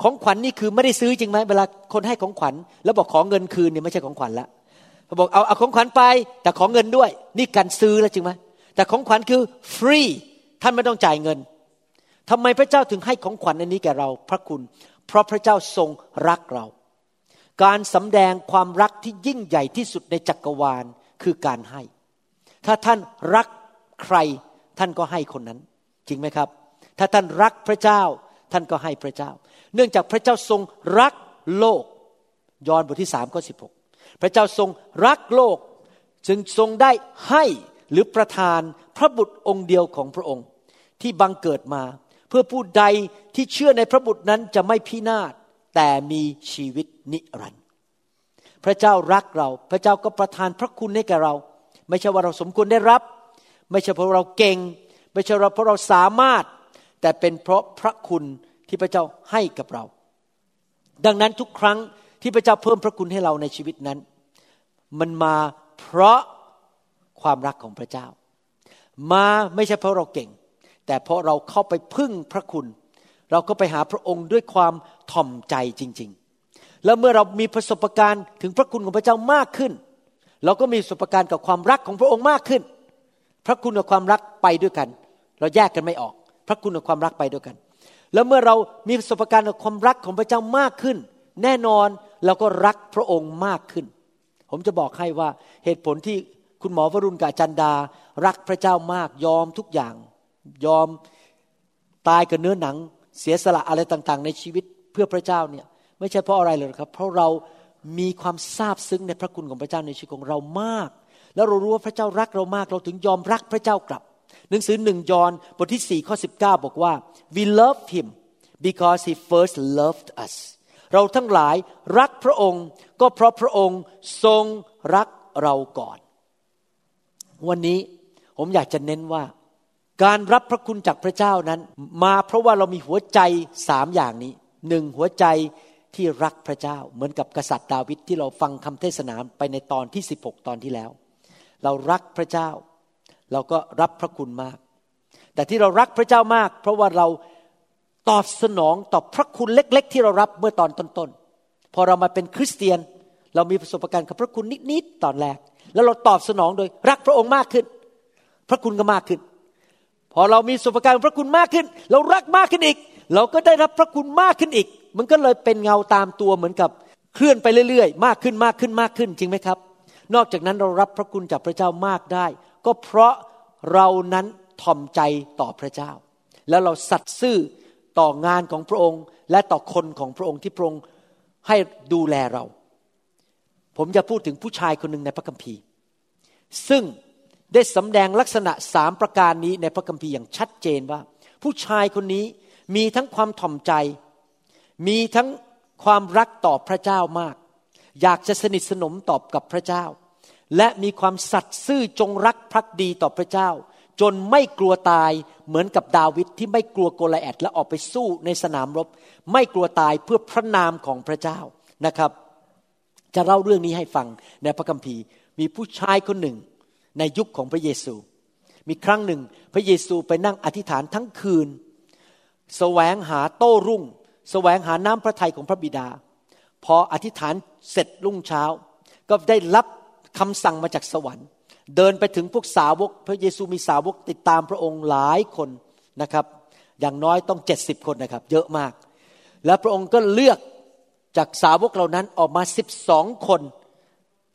ของขวัญนี่คือไม่ได้ซื้อจริงไหมเวลาคนให้ของขวัญ แล้วบอกขอเงินคืนเนี่ยไม่ใช่ของขวัญละเขาบอกเอาเอาของขวัญไป แต่ขอเงินด้วย นี่การซื้อแล้วจริงไหมแต่ของขวัญคือฟรีท่านไม่ต้องจ่ายเงินทำไมพระเจ้าถึงให้ของขวัญอันนี้แก่เรา พระคุณ เพราะพระเจ้าทรงรักเรา การสำแดงความรักที่ยิ่งใหญ่ที่สุดในจักรวาลคือการให้ ถ้าท่านรักใครท่านก็ให้คนนั้น จริงไหมครับ ถ้าท่านรักพระเจ้าท่านก็ให้พระเจ้า เนื่องจากพระเจ้าทรงรักโลก ยอห์นบทที่สามข้อสิบหกพระเจ้าทรงรักโลก จึงทรงได้ให้หรือประทานพระบุตรองค์เดียวของพระองค์ ที่บังเกิดมา เพื่อผู้ใดที่เชื่อในพระบุตรนั้นจะไม่พินาศแต่มีชีวิตนิรันดร์พระเจ้ารักเราพระเจ้าก็ประทานพระคุณให้แก่เรา ไม่ใช่ว่าเราสมควรได้รับ ไม่ใช่เพราะเราเก่ง ไม่ใช่เพราะเราสามารถ แต่เป็นเพราะพระคุณที่พระเจ้าให้กับเรา ดังนั้นทุกครั้งที่พระเจ้าเพิ่มพระคุณให้เราในชีวิตนั้น มันมาเพราะความรักของพระเจ้า มาไม่ใช่เพราะเราเก่ง แต่เพราะเราเข้าไปพึ่งพระคุณ เราก็ไปหาพระองค์ด้วยความถ่อมใจจริง ๆ แล้วเมื่อเรามีประสบการณ์ถึงพระคุณของพระเจ้ามากขึ้น เราก็มีประสบการณ์กับความรักของพระองค์มากขึ้น พระคุณกับความรักไปด้วยกัน เราแยกกันไม่ออก พระคุณกับความรักไปด้วยกัน แล้วเมื่อเรามีประสบการณ์กับความรักของพระเจ้ามากขึ้น แน่นอนเราก็รักพระองค์มากขึ้น ผมจะบอกให้ว่าเหตุผลที่คุณหมอวรุณกับอาจันดา รักพระเจ้ามากยอมทุกอย่าง ยอมตายกับเนื้อหนัง เสียสละอะไรต่างๆ ในชีวิตเพื่อพระเจ้าเนี่ยไม่ใช่เพราะอะไรเลยครับ เพราะเรามีความซาบซึ้งในพระคุณของพระเจ้าในชีวิตของเรามาก แล้วเรารู้ว่าพระเจ้ารักเรามาก เราถึงยอมรักพระเจ้ากลับ หนังสือหนึ่งยอห์นบทที่สี่ข้อสิบเก้าบอกว่า we love him because he first loved us เราทั้งหลายรักพระองค์ ก็เพราะพระองค์ทรงรักเราก่อน วันนี้ผมอยากจะเน้นว่า การรับพระคุณจากพระเจ้านั้น มาเพราะว่าเรามีหัวใจสามอย่างนี้หนึ่งหัวใจที่รักพระเจ้า เหมือนกับกษัตริย์ดาวิดที่เราฟังคำเทศนาไปในตอนที่ 16 ตอนที่แล้ว เรารักพระเจ้า เราก็รับพระคุณมาก แต่ที่เรารักพระเจ้ามาก เพราะว่าเราตอบสนองต่อพระคุณเล็ก ๆ ที่เรารับเมื่อตอนต้นๆพอเรามาเป็นคริสเตียน เรามีประสบการณ์กับพระคุณนิดๆตอนแรก แล้วเราตอบสนองโดยรักพระองค์มากขึ้น พระคุณก็มากขึ้น พอเรามีประสบการพระคุณมากขึ้น เรารักมากขึ้นอีก เราก็ได้รับพระคุณมากขึ้นอีก มันก็เลยเป็นเงาตามตัวเหมือนกับเคลื่อนไปเรื่อยๆ มากขึ้นมากขึ้นมากขึ้นจริงไหมครับ นอกจากนั้นเรารับพระคุณจากพระเจ้ามากได้ ก็เพราะเรานั้นถ่อมใจต่อพระเจ้า แล้วเราสัตย์ซื่อต่องานของพระองค์ และต่อคนของพระองค์ที่พระองค์ให้ดูแลเรา ผมจะพูดถึงผู้ชายคนหนึ่งในพระคัมภีร์ ซึ่ง ได้สำแดงลักษณะสามประการนี้ในพระคัมภีร์อย่างชัดเจนว่า ผู้ชายคนนี้มีทั้งความถ่อมใจ มีทั้งความรักต่อพระเจ้ามาก อยากจะสนิทสนมตอบกับพระเจ้า และมีความสัตย์ซื่อจงรักภักดีต่อพระเจ้า จนไม่กลัวตายเหมือนกับดาวิดที่ไม่กลัวโกลแอดและออกไปสู้ในสนามรบ ไม่กลัวตายเพื่อพระนามของพระเจ้านะครับ จะเล่าเรื่องนี้ให้ฟังในพระคัมภีร์ มีผู้ชายคนหนึ่ง ในยุคของพระเยซู มีครั้งหนึ่งพระเยซูไปนั่งอธิษฐานทั้งคืนแสวงหาโต้รุ่งแสวงหาน้ำพระทัยของพระบิดา พออธิษฐานเสร็จรุ่งเช้า ก็ได้รับคำสั่งมาจากสวรรค์ เดินไปถึงพวกสาวก พระเยซูมีสาวกติดตามพระองค์หลายคนนะครับ อย่างน้อยต้องเจ็ดสิบคนนะครับ เยอะมาก แล้วพระองค์ก็เลือกจากสาวกเหล่านั้นออกมาสิบสองคน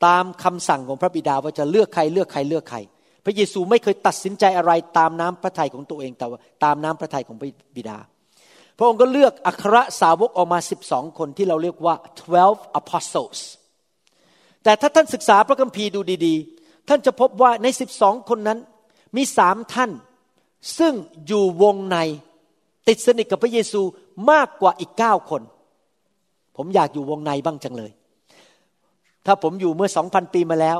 ตามคำสั่งของพระบิดาว่าจะเลือกใครเลือกใครเลือกใคร พระเยซูไม่เคยตัดสินใจอะไรตามน้ำพระทัยของตัวเองแต่ว่าตามน้ำพระทัยของพระบิดา พระองค์ก็เลือกอัครสาวกออกมาสิบสองคนที่เราเรียกว่า 12 apostles แต่ถ้าท่านศึกษาพระคัมภีร์ดูดีๆ ท่านจะพบว่าในสิบสองคนนั้นมีสามท่าน ซึ่งอยู่วงในติดสนิทกับพระเยซูมากกว่าอีกเก้าคน ผมอยากอยู่วงในบ้างจังเลย ถ้าผมอยู่เมื่อสองพันปีมาแล้ว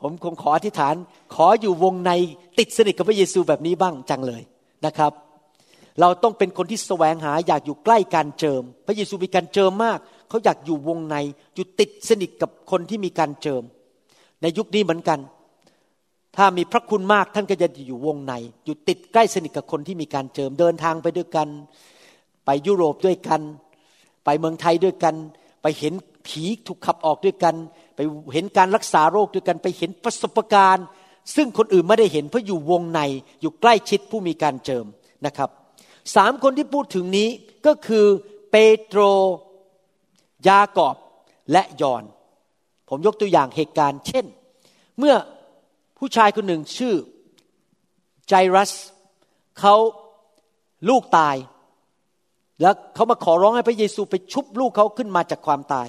ผมคงขออธิษฐาน ขออยู่วงในติดสนิทกับพระเยซูแบบนี้บ้างจังเลยนะครับ เราต้องเป็นคนที่แสวงหาอยากอยู่ใกล้การเจิม พระเยซูมีการเจิมมาก เขาอยากอยู่วงในอยู่ติดสนิทกับคนที่มีการเจิม ในยุคนี้เหมือนกัน ถ้ามีพระคุณมากท่านก็จะอยู่วงใน อยู่ติดใกล้สนิทกับคนที่มีการเจิม เดินทางไปด้วยกัน ไปยุโรปด้วยกัน ไปเมืองไทยด้วยกัน ไปเห็น ผีถูกขับออกด้วยกัน ไปเห็นการรักษาโรคด้วยกัน ไปเห็นประสบการณ์ ซึ่งคนอื่นไม่ได้เห็นเพราะอยู่วงในอยู่ใกล้ชิดผู้มีการเจิมนะครับสามคนที่พูดถึงนี้ก็คือเปโตร ยากอบและยอน ผมยกตัวอย่างเหตุการณ์ เช่น เมื่อผู้ชายคนหนึ่งชื่อไจรัสเขาลูกตาย แล้วเขามาขอร้องให้พระเยซูไปชุบลูกเขาขึ้นมาจากความตาย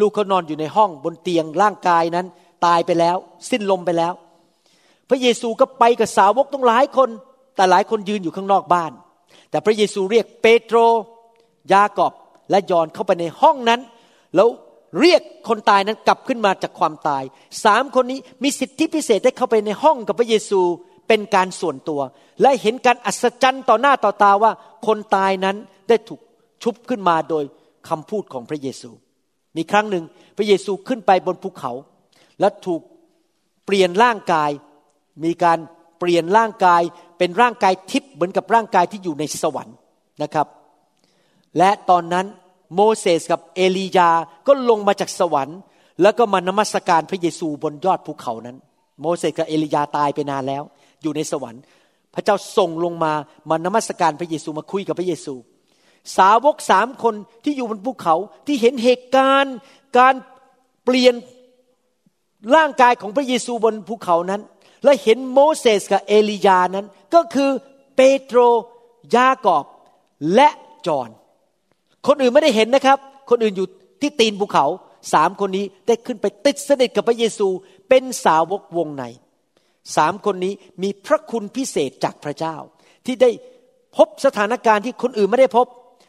ลูกเขานอนอยู่ในห้องบนเตียงร่างกายนั้น ตายไปแล้ว สิ้นลมไปแล้ว พระเยซูก็ไปกับสาวกต้องหลายคน แต่หลายคนยืนอยู่ข้างนอกบ้าน แต่พระเยซูเรียกเปโตร ยากอบและยอนเข้าไปในห้องนั้น แล้วเรียกคนตายนั้นกลับขึ้นมาจากความตายสามคนนี้มีสิทธิพิเศษได้เข้าไปในห้องกับพระเยซูเป็นการส่วนตัว และเห็นการอัศจรรย์ต่อหน้าต่อตาว่าคนตายนั้นได้ถูกชุบขึ้นมาโดยคำพูดของพระเยซู มีครั้งหนึ่งพระเยซูขึ้นไปบนภูเขา และถูกเปลี่ยนร่างกาย มีการเปลี่ยนร่างกายเป็นร่างกายทิพย์เหมือนกับร่างกายที่อยู่ในสวรรค์นะครับ และตอนนั้นโมเสสกับเอลียาก็ลงมาจากสวรรค์ แล้วก็มานมัสการพระเยซูบนยอดภูเขานั้น โมเสสกับเอลียาตายไปนานแล้ว อยู่ในสวรรค์ พระเจ้าส่งลงมามานมัสการพระเยซูมาคุยกับพระเยซู สาวกสามคนที่อยู่บนภูเขาที่เห็นเหตุการณ์ การเปลี่ยนร่างกายของพระเยซูบนภูเขานั้น และเห็นโมเสสกับเอลียานั้น ก็คือเปโตรยากอบและจอห์นคนอื่นไม่ได้เห็นนะครับ คนอื่นอยู่ที่ตีนภูเขาสามคนนี้ได้ขึ้นไปติดสนิทกับพระเยซูเป็นสาวกวงในสามคนนี้มีพระคุณพิเศษจากพระเจ้า ที่ได้พบสถานการณ์ที่คนอื่นไม่ได้พบ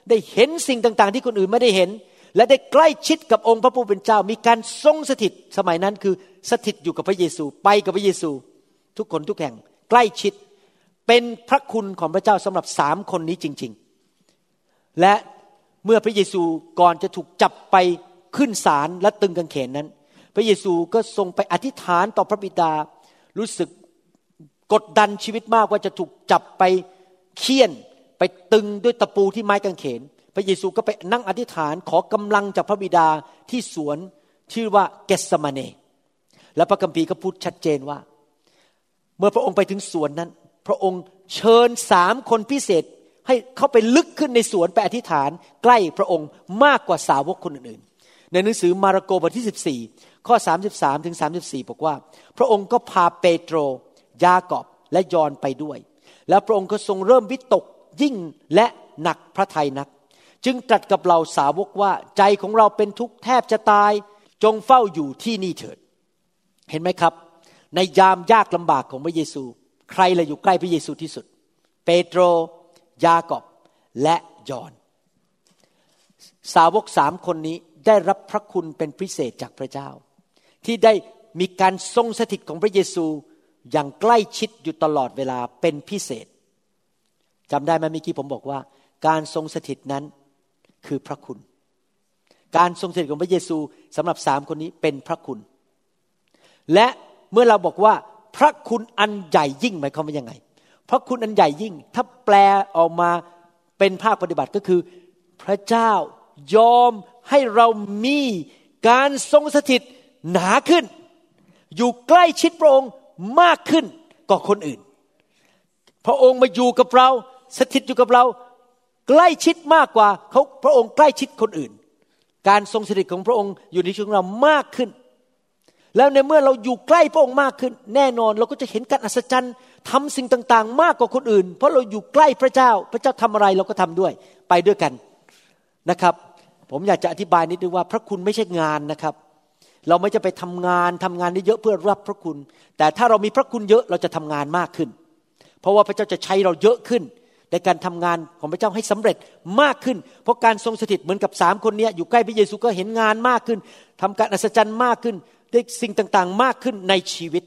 ได้เห็นสิ่งต่างๆ ที่คนอื่นไม่ได้เห็น และได้ใกล้ชิดกับองค์พระผู้เป็นเจ้า มีการทรงสถิตสมัยนั้นคือสถิตอยู่กับพระเยซู ไปกับพระเยซู ทุกคนทุกแห่ง ใกล้ชิดเป็นพระคุณของพระเจ้าสำหรับสามคนนี้จริง ๆ และเมื่อพระเยซูก่อนจะถูกจับไปขึ้นศาลและตึงกางเขนนั้น พระเยซูก็ทรงไปอธิษฐานต่อพระบิดา รู้สึกกดดันชีวิตมากว่าจะถูกจับไปเคี่ยน ไปตึงด้วยตะปูที่ไม้กางเขน พระเยซูก็ไปนั่งอธิษฐานขอกำลังจากพระบิดาที่สวนชื่อว่าเกสมาเน และพระคัมภีร์ก็พูดชัดเจนว่า เมื่อพระองค์ไปถึงสวนนั้น พระองค์เชิญสามคนพิเศษให้เข้าไปลึกขึ้นในสวนไปอธิษฐานใกล้พระองค์มากกว่าสาวกคนอื่นๆ ในหนังสือมาระโกบทที่ 14 ข้อ 33ถึง34 บอกว่า พระองค์ก็พาเปโตร ยากอบและยอนไปด้วย แล้วพระองค์ก็ทรงเริ่มวิตก ยิ่งและหนักพระทัยนัก จึงตรัสกับเราสาวกว่าใจของเราเป็นทุกข์แทบจะตาย จงเฝ้าอยู่ที่นี่เถิด เห็นไหมครับ ในยามยากลำบากของพระเยซู ใครเลยอยู่ใกล้พระเยซูที่สุด เปโตร ยากอบและยอน สาวกสามคนนี้ได้รับพระคุณเป็นพิเศษจากพระเจ้า ที่ได้มีการทรงสถิตของพระเยซูอย่างใกล้ชิดอยู่ตลอดเวลาเป็นพิเศษ จำได้ไหมเมื่อกี้ผมบอกว่า การทรงสถิตนั้นคือพระคุณ การทรงสถิตของพระเยซูสำหรับสามคนนี้เป็นพระคุณ และเมื่อเราบอกว่า พระคุณอันใหญ่ยิ่งหมายความว่ายังไง พระคุณอันใหญ่ยิ่ง ถ้าแปลออกมาเป็นภาคปฏิบัติก็คือ พระเจ้ายอมให้เรามีการทรงสถิตหนาขึ้น อยู่ใกล้ชิดพระองค์มากขึ้นกว่าคนอื่น พระองค์มาอยู่กับเรา สถิตอยู่กับเรา ใกล้ชิดมากกว่าเขาพระองค์ใกล้ชิดคนอื่น การทรงสถิตของพระองค์อยู่ในชีวิตของเรามากขึ้น แล้วในเมื่อเราอยู่ใกล้พระองค์มากขึ้น แน่นอนเราก็จะเห็นการอัศจรรย์ทำสิ่งต่างๆ มากกว่าคนอื่น เพราะเราอยู่ใกล้พระเจ้า พระเจ้าทำอะไรเราก็ทำด้วย ไปด้วยกันนะครับ ผมอยากจะอธิบายนิดนึงว่าพระคุณไม่ใช่งานนะครับ เราไม่จะไปทำงานทำงานได้เยอะเพื่อรับพระคุณ แต่ถ้าเรามีพระคุณเยอะเราจะทำงานมากขึ้น เพราะว่าพระเจ้าจะใช้เราเยอะขึ้น ในการทำงานของพระเจ้าให้สำเร็จมากขึ้น เพราะการทรงสถิตเหมือนกับสามคนนี้อยู่ใกล้พระเยซูก็เห็นงานมากขึ้นทำการอัศจรรย์มากขึ้นได้สิ่งต่างๆ มากขึ้นในชีวิต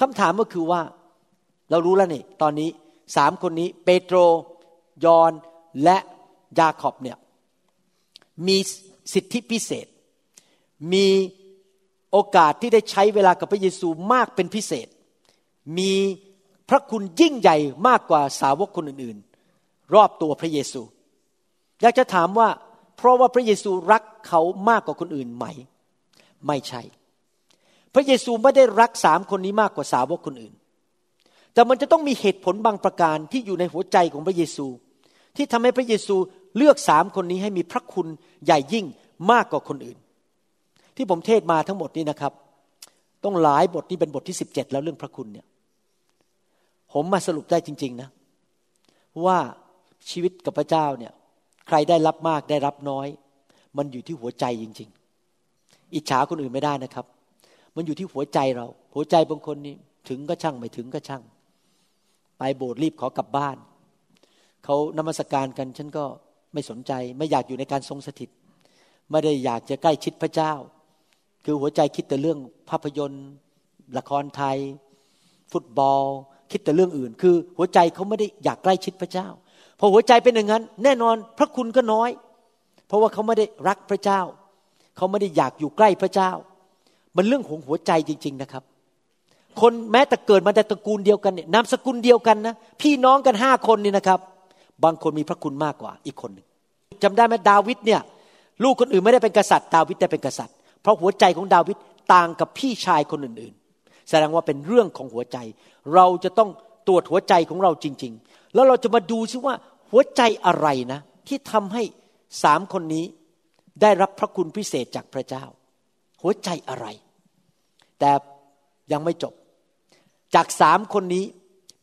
คำถามก็คือว่าเรารู้แล้วนี่ตอนนี้สามคนนี้เปโตร ยอนและยาขอบเนี่ยมีสิทธิพิเศษ มีโอกาสที่ได้ใช้เวลากับพระเยซูมากเป็นพิเศษ มี พระคุณยิ่งใหญ่มากกว่าสาวกคนอื่นๆ รอบตัวพระเยซู อยากจะถามว่า เพราะว่าพระเยซูรักเขามากกว่าคนอื่นไหม ไม่ใช่ พระเยซูไม่ได้รักสามคนนี้มากกว่าสาวกคนอื่น แต่มันจะต้องมีเหตุผลบางประการที่อยู่ในหัวใจของพระเยซู ที่ทำให้พระเยซูเลือกสามคนนี้ให้มีพระคุณใหญ่ยิ่งมากกว่าคนอื่น ที่ผมเทศมาทั้งหมดนี้นะครับ ต้องหลายบทนี่เป็นบทที่สิบเจ็ดแล้วเรื่องพระคุณเนี่ย ผมมาสรุปได้จริง ๆ นะ ว่าชีวิตกับพระเจ้าเนี่ย ใครได้รับมากได้รับน้อย มันอยู่ที่หัวใจจริง ๆ อิจฉาคนอื่นไม่ได้นะครับ มันอยู่ที่หัวใจเรา หัวใจบางคนนี่ถึงก็ช่างไม่ถึงก็ช่าง ไปโบสถ์รีบขอกลับบ้านเขานมัสการกันฉันก็ไม่สนใจ ไม่อยากอยู่ในการทรงสถิต ไม่ได้อยากจะใกล้ชิดพระเจ้า คือหัวใจคิดแต่เรื่องภาพยนตร์ ละครไทย ฟุตบอล คิดแต่เรื่องอื่น คือหัวใจเขาไม่ได้อยากใกล้ชิดพระเจ้า พอหัวใจเป็นอย่างนั้น แน่นอนพระคุณก็น้อย เพราะว่าเขาไม่ได้รักพระเจ้า เขาไม่ได้อยากอยู่ใกล้พระเจ้า มันเรื่องของหัวใจจริง ๆนะครับ คนแม้แต่เกิดมาในตระกูลเดียวกันเนี่ยนามสกุลเดียวกันนะพี่น้องกันห้าคนนี่นะครับ บางคนมีพระคุณมากกว่าอีกคนหนึ่งจำได้ไหมดาวิดเนี่ย ลูกคนอื่นไม่ได้เป็นกษัตริย์ ดาวิดได้เป็นกษัตริย์ เพราะหัวใจของดาวิดต่างกับพี่ชายคนอื่นๆ แสดงว่าเป็นเรื่องของหัวใจ เราจะต้องตรวจหัวใจของเราจริง ๆ แล้วเราจะมาดูซิว่าหัวใจอะไรนะ ที่ทำให้สามคนนี้ได้รับพระคุณพิเศษจากพระเจ้า หัวใจอะไร แต่ยังไม่จบ จากสามคนนี้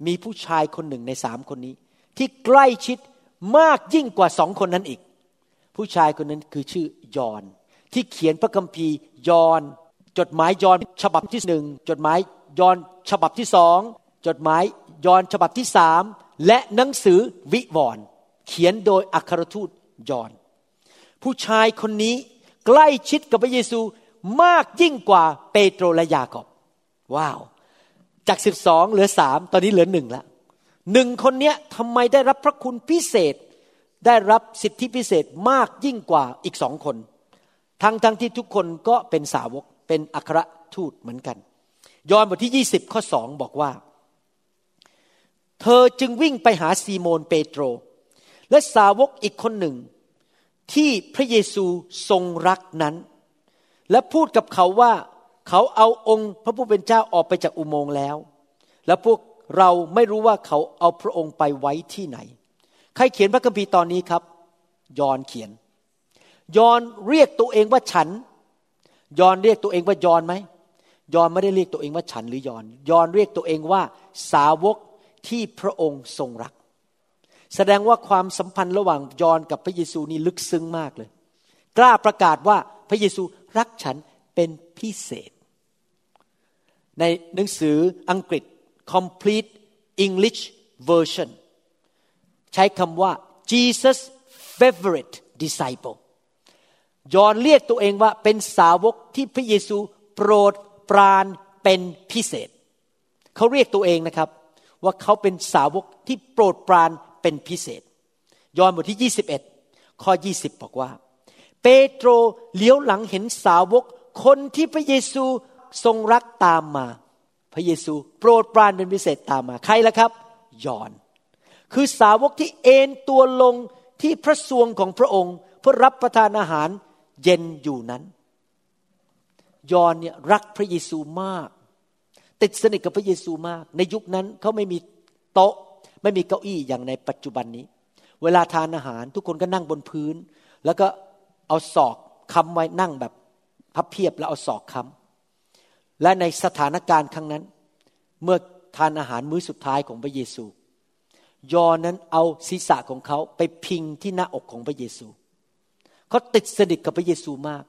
มีผู้ชายคนหนึ่งในสามคนนี้ ที่ใกล้ชิดมากยิ่งกว่าสองคนนั้นอีก ผู้ชายคนนั้นคือชื่อยอน ที่เขียนพระคัมภีร์ยอน จดหมายยอนฉบับที่หนึ่งจดหมายยอนฉบับที่สองจดหมายยอนฉบับที่สามและหนังสือวิวรณ์เขียนโดยอัครทูตยอน ผู้ชายคนนี้ใกล้ชิดกับพระเยซูมากยิ่งกว่าเปโตรและยาโคบว้าว จากสิบสองเหลือสามตอนนี้เหลือหนึ่งแล้วหนึ่งคนเนี้ยทำไมได้รับพระคุณพิเศษ ได้รับสิทธิพิเศษมากยิ่งกว่าอีกสองคน ทั้งทั้งที่ทุกคนก็เป็นสาวก เป็นอัครทูตเหมือนกัน ยอห์นบทที่ 20 ข้อสองบอกว่า เธอจึงวิ่งไปหาซีโมนเปโตร และสาวกอีกคนหนึ่ง ที่พระเยซูทรงรักนั้น และพูดกับเขาว่าเขาเอาองค์พระผู้เป็นเจ้าออกไปจากอุโมงค์แล้ว และพวกเราไม่รู้ว่าเขาเอาพระองค์ไปไว้ที่ไหน ใครเขียนพระคัมภีร์ตอนนี้ครับ ยอนเขียน ยอนเรียกตัวเองว่าฉัน ยอนเรียกตัวเองว่ายอนไหมยอนไม่ได้เรียกตัวเองว่าฉันหรือยอน ยอนเรียกตัวเองว่าสาวกที่พระองค์ทรงรัก แสดงว่าความสัมพันธ์ระหว่างยอนกับพระเยซูนี่ลึกซึ้งมากเลย กล้าประกาศว่าพระเยซูรักฉันเป็นพิเศษ ในหนังสืออังกฤษ complete English version ใช้คำว่า Jesus favorite disciple ยอนเรียกตัวเองว่าเป็นสาวกที่พระเยซูโปรดปรานเป็นพิเศษ เขาเรียกตัวเองนะครับ ว่าเขาเป็นสาวกที่โปรดปรานเป็นพิเศษ ยอห์นบทที่ 21 ข้อ 20 บอกว่า เปโตรเลี้ยวหลังเห็นสาวกคนที่พระเยซูทรงรักตามมา พระเยซูโปรดปรานเป็นพิเศษตามมา ใครล่ะครับ ยอห์นคือสาวกที่เอนตัวลงที่พระทรวงของพระองค์เพื่อรับประทานอาหาร เย็นอยู่นั้น ยอนเนี่ยรักพระเยซูมาก ติดสนิทกับพระเยซูมาก ในยุคนั้นเขาไม่มีโต๊ะ ไม่มีเก้าอี้อย่างในปัจจุบันนี้ เวลาทานอาหารทุกคนก็นั่งบนพื้น แล้วก็เอาศอกค้ำไว้นั่งแบบพับเพียบแล้วเอาศอกค้ำและในสถานการณ์ครั้งนั้น เมื่อทานอาหารมื้อสุดท้ายของพระเยซู ยอนนั้นเอาศีรษะของเขาไปพิงที่หน้าอกของพระเยซูเขาติดสนิทกับพระเยซูมาก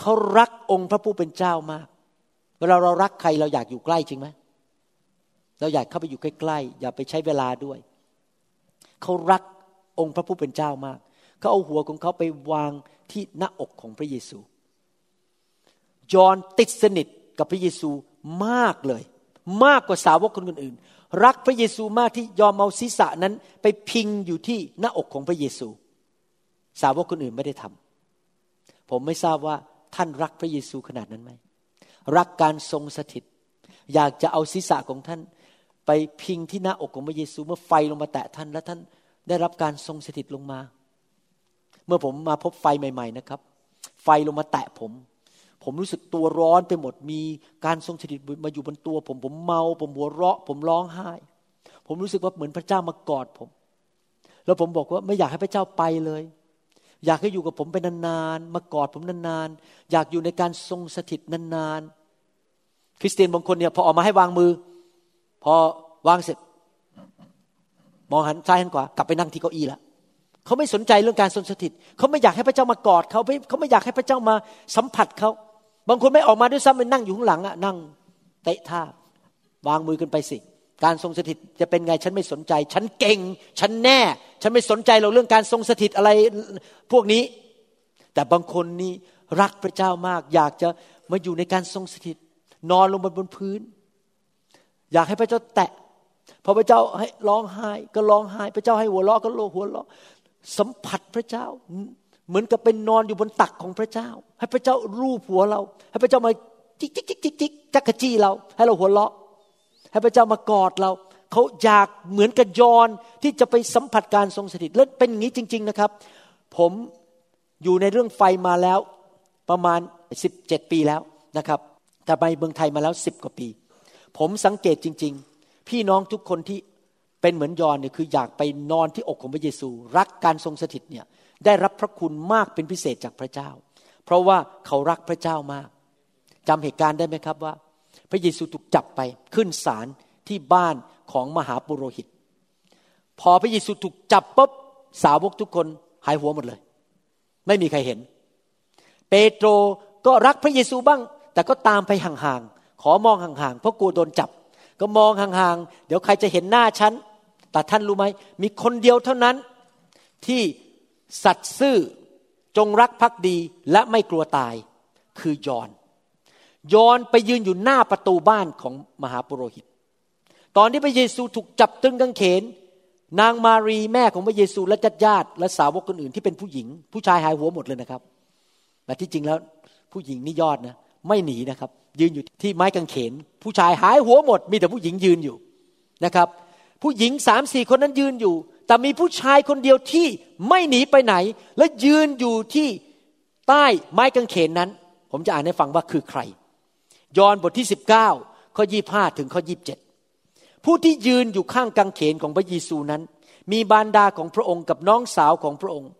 เขารักองค์พระผู้เป็นเจ้ามาก เวลาเรารักใครเราอยากอยู่ใกล้จริงไหมเราอยากเข้าไปอยู่ใกล้ๆอย่าไปใช้เวลาด้วย เขารักองค์พระผู้เป็นเจ้ามาก เขาเอาหัวของเขาไปวางที่หน้าอกของพระเยซู ยอนติดสนิทกับพระเยซูมากเลย มากกว่าสาวกคนอื่นๆรักพระเยซูมากที่ยอมเอาศีรษะนั้นไปพิงอยู่ที่หน้าอกของพระเยซู สาวกคนอื่นไม่ได้ทำผมไม่ทราบว่าท่านรักพระเยซูขนาดนั้นไหม รักการทรงสถิต อยากจะเอาศีรษะของท่าน ไปพิงที่หน้าอกของพระเยซูเมื่อไฟลงมาแตะท่าน และท่านได้รับการทรงสถิตลงมา เมื่อผมมาพบไฟใหม่ ๆนะครับ ไฟลงมาแตะผม ผมรู้สึกตัวร้อนไปหมดมีการทรงสถิตมาอยู่บนตัว ผมผมเมา ผมหัวเราะ ผมร้องไห้ ผมรู้สึกว่าเหมือนพระเจ้ามากอดผม แล้วผมบอกว่าไม่อยากให้พระเจ้าไปเลย อยากให้อยู่กับผมไปนานๆ มากอดผมนานๆ อยากอยู่ในการทรงสถิตนานๆ คริสเตียนบางคนเนี่ยพอออกมาให้วางมือ พอวางเสร็จ มองหันซ้ายหันขวากลับไปนั่งที่เก้าอี้ละเขาไม่สนใจเรื่องการทรงสถิต เขาไม่อยากให้พระเจ้ามากอดเขาไม่เขาไม่อยากให้พระเจ้ามาสัมผัสเขาบางคนไม่ออกมาด้วยซ้ำไปนั่งอยู่ข้างหลังอะนั่งเตะท่าวางมือกันไปสิ การทรงสถิตจะเป็นไงฉันไม่สนใจ ฉันเก่ง ฉันแน่ ฉันไม่สนใจเราเรื่องการทรงสถิตอะไรพวกนี้ แต่บางคนนี่รักพระเจ้ามาก อยากจะมาอยู่ในการทรงสถิต นอนลงบนบนพื้น อยากให้พระเจ้าแตะพอพระเจ้าให้ร้องไห้ ก็ร้องไห้ พระเจ้าให้หัวเราะก็โลหัวเราะสัมผัสพระเจ้า เหมือนกับเป็นนอนอยู่บนตักของพระเจ้า ให้พระเจ้ารูปหัวเรา ให้พระเจ้ามาจิกจิกจิกจิกจิกจักกะจี้เรา ให้เราหัวเราะ ให้พระเจ้ามากอดเราเขาอยากเหมือนกับยอนที่จะไปสัมผัสการทรงสถิตและเป็นอย่างนี้จริง ๆนะครับ ผมอยู่ในเรื่องไฟมาแล้วประมาณ 17 ปีแล้วนะครับแต่ไปเมืองไทยมาแล้ว10กว่าปี ผมสังเกตจริง ๆ พี่น้องทุกคนที่เป็นเหมือนยอนเนี่ยคืออยากไปนอนที่อกของพระเยซู รักการทรงสถิตเนี่ยได้รับพระคุณมากเป็นพิเศษจากพระเจ้า เพราะว่าเขารักพระเจ้ามากจำเหตุการณ์ได้ไหมครับว่า พระเยซูถูกจับไปขึ้นศาลที่บ้านของมหาปุโรหิต พอพระเยซูถูกจับปุ๊บสาวกทุกคนหายหัวหมดเลย ไม่มีใครเห็น เปโตรก็รักพระเยซูบ้าง แต่ก็ตามไปห่างๆขอมองห่างๆเพราะกลัวโดนจับ ก็มองห่างๆเดี๋ยวใครจะเห็นหน้าฉันแต่ท่านรู้ไหมมีคนเดียวเท่านั้นที่สัตย์ซื่อจงรักภักดีและไม่กลัวตายคือยอน ยอนไปยืนอยู่หน้าประตูบ้านของมหาปุโรหิต ตอนที่พระเยซูถูกจับตึงกางเขน นางมารีแม่ของพระเยซูและญาติญาติและสาวกคนอื่นที่เป็นผู้หญิง ผู้ชายหายหัวหมดเลยนะครับแต่ที่จริงแล้วผู้หญิงนี่ยอดนะไม่หนีนะครับ ยืนอยู่ที่ไม้กางเขน ผู้ชายหายหัวหมด มีแต่ผู้หญิงยืนอยู่นะครับ ผู้หญิงสามสี่คนนั้นยืนอยู่ แต่มีผู้ชายคนเดียวที่ไม่หนีไปไหน และยืนอยู่ที่ใต้ไม้กางเขนนั้น ผมจะอ่านให้ฟังว่าคือใคร ยอห์นบทที่ 19 ข้อ 25 ถึงข้อ 27 ผู้ที่ยืนอยู่ข้างกางเขนของพระเยซูนั้น มีบารดาของพระองค์กับน้องสาวของพระองค์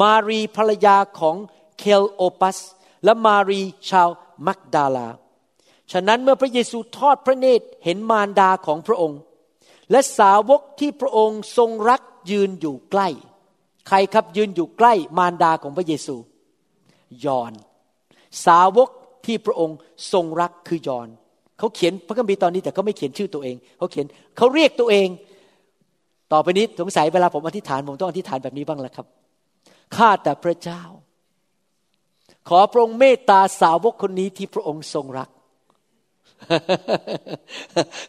มารีภรรยาของเคลโอปัส และมารีชาวมักดาลา ฉะนั้นเมื่อพระเยซูทอดพระเนตรเห็นมารดาของพระองค์ และสาวกที่พระองค์ทรงรักยืนอยู่ใกล้ ใครครับยืนอยู่ใกล้มารดาของพระเยซู ยอน สาวก ที่พระองค์ทรงรักคือยอนเขาเขียนพระคัมภีร์ตอนนี้แต่เขาไม่เขียนชื่อตัวเองเขาเขียนเขาเรียกตัวเอง ต่อไปนี้สงสัยเวลาผมอธิษฐานผมต้องอธิษฐานแบบนี้บ้างแล้วครับข้าแต่พระเจ้า ขอพระองค์เมตตาสาวกคนนี้ที่พระองค์ทรงรัก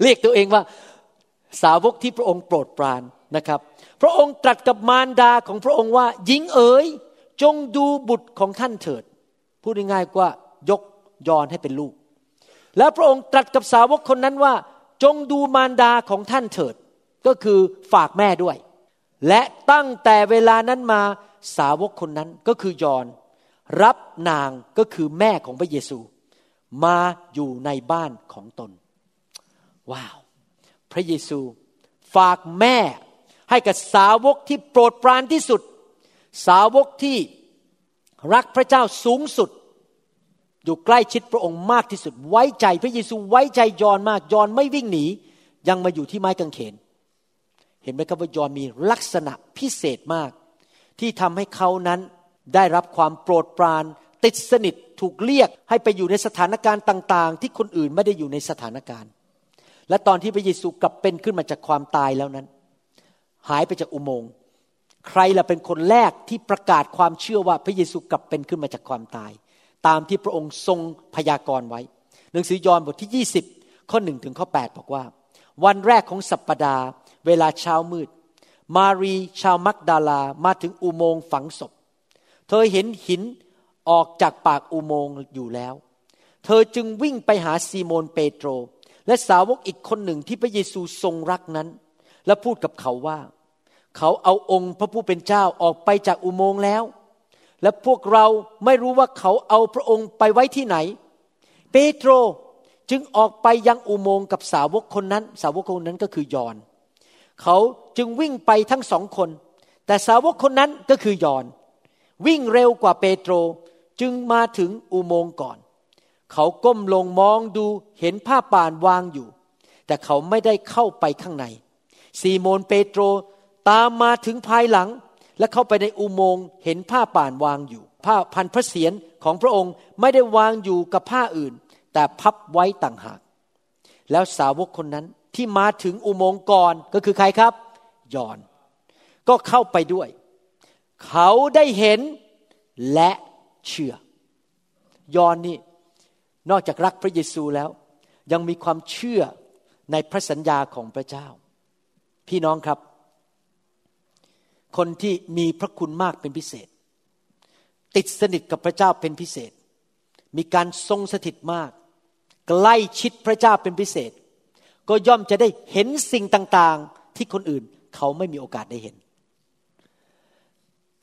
เรียกตัวเองว่าสาวกที่พระองค์โปรดปรานนะครับ พระองค์ตรัสกับมารดาของพระองค์ว่าหญิงเอ๋ยจงดูบุตรของท่านเถิด พูดง่ายๆว่ายก ยอนให้เป็นลูก แล้วพระองค์ตรัสกับสาวกคนนั้นว่า จงดูมารดาของท่านเถิด ก็คือฝากแม่ด้วย และตั้งแต่เวลานั้นมาสาวกคนนั้นก็คือยอน รับนางก็คือแม่ของพระเยซู มาอยู่ในบ้านของตน ว้าว พระเยซูฝากแม่ให้กับสาวกที่โปรดปรานที่สุด สาวกที่รักพระเจ้าสูงสุด อยู่ใกล้ชิดพระองค์มากที่สุด ไว้ใจพระเยซูไว้ใจยอนมากยอนไม่วิ่งหนี ยังมาอยู่ที่ไม้กางเขน เห็นไหมครับว่ายอนมีลักษณะพิเศษมาก ที่ทำให้เขานั้นได้รับความโปรดปราน ติดสนิทถูกเรียกให้ไปอยู่ในสถานการณ์ต่าง ๆ ที่คนอื่นไม่ได้อยู่ในสถานการณ์ และตอนที่พระเยซูกลับเป็นขึ้นมาจากความตายแล้วนั้น หายไปจากอุโมงค์ใครล่ะเป็นคนแรกที่ประกาศความเชื่อว่าพระเยซูกลับเป็นขึ้นมาจากความตาย ตามที่พระองค์ทรงพยากรณ์ไว้ หนังสือยอห์นบทที่ 20 ข้อ1ถึงข้อ 8 บอกว่า วันแรกของสัปปดาห์ เวลาเช้ามืด มารีชาวมักดาลามาถึงอุโมงค์ฝังศพ เธอเห็นหินออกจากปากอุโมงค์อยู่แล้ว เธอจึงวิ่งไปหาซีโมนเปโตร และสาวกอีกคนหนึ่งที่พระเยซูทรงรักนั้น และพูดกับเขาว่า เขาเอาองค์พระผู้เป็นเจ้าออกไปจากอุโมงค์แล้ว และพวกเราไม่รู้ว่าเขาเอาพระองค์ไปไว้ที่ไหน เปโตรจึงออกไปยังอุโมงค์กับสาวกคนนั้น สาวกคนนั้นก็คือยอน เขาจึงวิ่งไปทั้งสองคน แต่สาวกคนนั้นก็คือยอน วิ่งเร็วกว่าเปโตรจึงมาถึงอุโมงค์ก่อน เขาก้มลงมองดูเห็นผ้าป่านวางอยู่ แต่เขาไม่ได้เข้าไปข้างในซีโมนเปโตรตามมาถึงภายหลัง และเข้าไปในอุโมงค์เห็นผ้าป่านวางอยู่ ผ้าพันพระเศียรของพระองค์ไม่ได้วางอยู่กับผ้าอื่น แต่พับไว้ต่างหาก แล้วสาวกคนนั้นที่มาถึงอุโมงค์ก่อนก็คือใครครับ ยอน ก็เข้าไปด้วย เขาได้เห็นและเชื่อ ยอนนี่นอกจากรักพระเยซูแล้ว ยังมีความเชื่อในพระสัญญาของพระเจ้า พี่น้องครับ คนที่มีพระคุณมากเป็นพิเศษ ติดสนิทกับพระเจ้าเป็นพิเศษ มีการทรงสถิตมาก ใกล้ชิดพระเจ้าเป็นพิเศษ ก็ย่อมจะได้เห็นสิ่งต่างๆ ที่คนอื่นเขาไม่มีโอกาสได้เห็น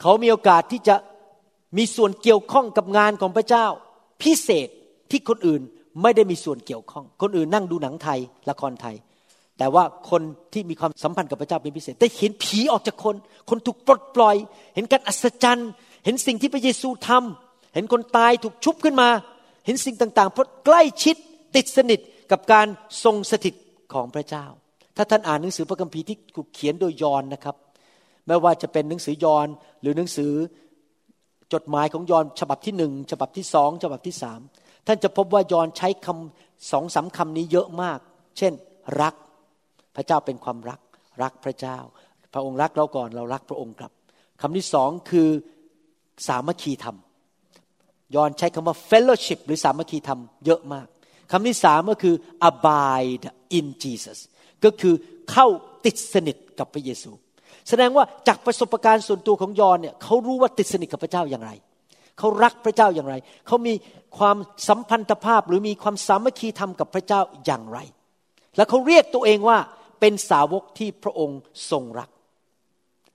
เขามีโอกาสที่จะมีส่วนเกี่ยวข้องกับงานของพระเจ้า พิเศษที่คนอื่นไม่ได้มีส่วนเกี่ยวข้อง คนอื่นนั่งดูหนังไทยละครไทย แต่ว่าคนที่มีความสัมพันธ์กับพระเจ้าเป็นพิเศษ ได้เห็นผีออกจากคน คนถูกปลดปล่อย เห็นการอัศจรรย์ เห็นสิ่งที่พระเยซูทำเห็นคนตายถูกชุบขึ้นมา เห็นสิ่งต่างๆเพราะใกล้ชิดติดสนิทกับการทรงสถิตของพระเจ้า ถ้าท่านอ่านหนังสือพระคัมภีร์ที่ถูกเขียนโดยยอนนะครับ ไม่ว่าจะเป็นหนังสือยอนหรือหนังสือจดหมายของยอนฉบับที่หนึ่งฉบับที่สองฉบับที่สามท่านจะพบว่ายอนใช้คำสองสามคำนี้เยอะมาก เช่น รัก พระเจ้าเป็นความรักรักพระเจ้า พระองค์รักเราก่อนเรารักพระองค์กลับคำที่สองคือสามัคคีธรรมยอนใช้คำว่า fellowship หรือสามัคคีธรรมเยอะมากคำที่สามก็คือ abide in Jesus ก็คือเข้าติดสนิทกับพระเยซู แสดงว่าจากประสบการณ์ส่วนตัวของยอนเนี่ยเขารู้ว่าติดสนิทกับพระเจ้าอย่างไร เขารักพระเจ้าอย่างไร เขามีความสัมพันธภาพหรือมีความสามัคคีธรรมกับพระเจ้าอย่างไร และเขาเรียกตัวเองว่า เป็นสาวกที่พระองค์ทรงรัก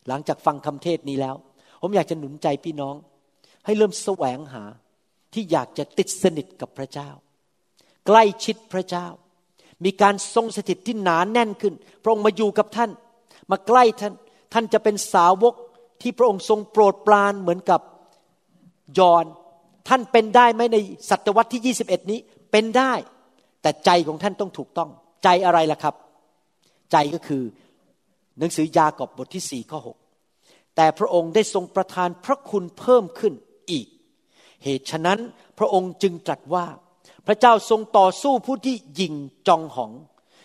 หลังจากฟังคำเทศนี้แล้ว ผมอยากจะหนุนใจพี่น้อง ให้เริ่มแสวงหาที่อยากจะติดสนิทกับพระเจ้า ใกล้ชิดพระเจ้า มีการทรงสถิตที่หนานแน่นขึ้น พระองค์มาอยู่กับท่าน มาใกล้ท่าน ท่านจะเป็นสาวกที่พระองค์ทรงโปรดปรานเหมือนกับยอนท่านเป็นได้ไหมในศตวรรษที่ 21 นี้เป็นได้ แต่ใจของท่านต้องถูกต้อง ใจอะไรล่ะครับ ใจก็คือหนังสือยากอบบทที่สี่ข้อหแต่พระองค์ได้ทรงประทานพระคุณเพิ่มขึ้นอีก เหตุฉะนั้นพระองค์จึงตรัสว่า พระเจ้าทรงต่อสู้ผู้ที่ยิงจองหอง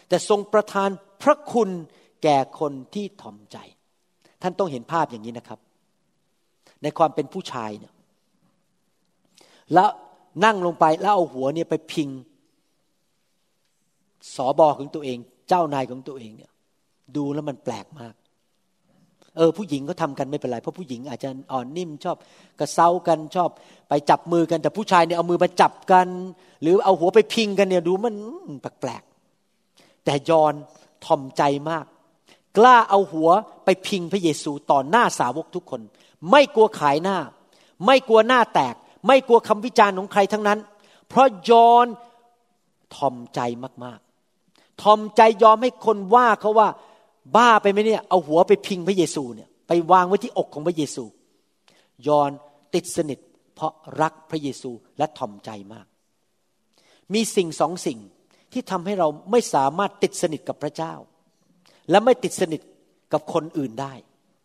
แต่ทรงประทานพระคุณแก่คนที่ถ่อมใจ ท่านต้องเห็นภาพอย่างนี้นะครับ ในความเป็นผู้ชายเนี่ยแล้วนั่งลงไปแล้วเอาหัวเนี่ยไปพิงสอบอของตัวเอง เจ้านายของตัวเองเนี่ย ดูแล้วมันแปลกมาก เออ ผู้หญิงก็ทำกันไม่เป็นไร เพราะผู้หญิงอาจจะอ่อนนิ่มชอบกระเซ้ากันชอบ ไปจับมือกันแต่ผู้ชายเนี่ยเอามือมาจับกัน หรือเอาหัวไปพิงกันเนี่ยดูมันแปลกๆแต่ยอนทอมใจมาก กล้าเอาหัวไปพิงพระเยซูต่อหน้าสาวกทุกคน ไม่กลัวขายหน้า ไม่กลัวหน้าแตก ไม่กลัวคำวิจารณ์ของใครทั้งนั้น เพราะยอนทอมใจมาก ทอมใจยอมให้คนว่าเขาว่า บ้าไปไหมเนี่ย เอาหัวไปพิงพระเยซูเนี่ย ไปวางไว้ที่อกของพระเยซู ยอนติดสนิท เพราะรักพระเยซูและทอมใจมาก มีสิ่งสองสิ่งที่ทำให้เราไม่สามารถติดสนิทกับพระเจ้า และไม่ติดสนิทกับคนอื่นได้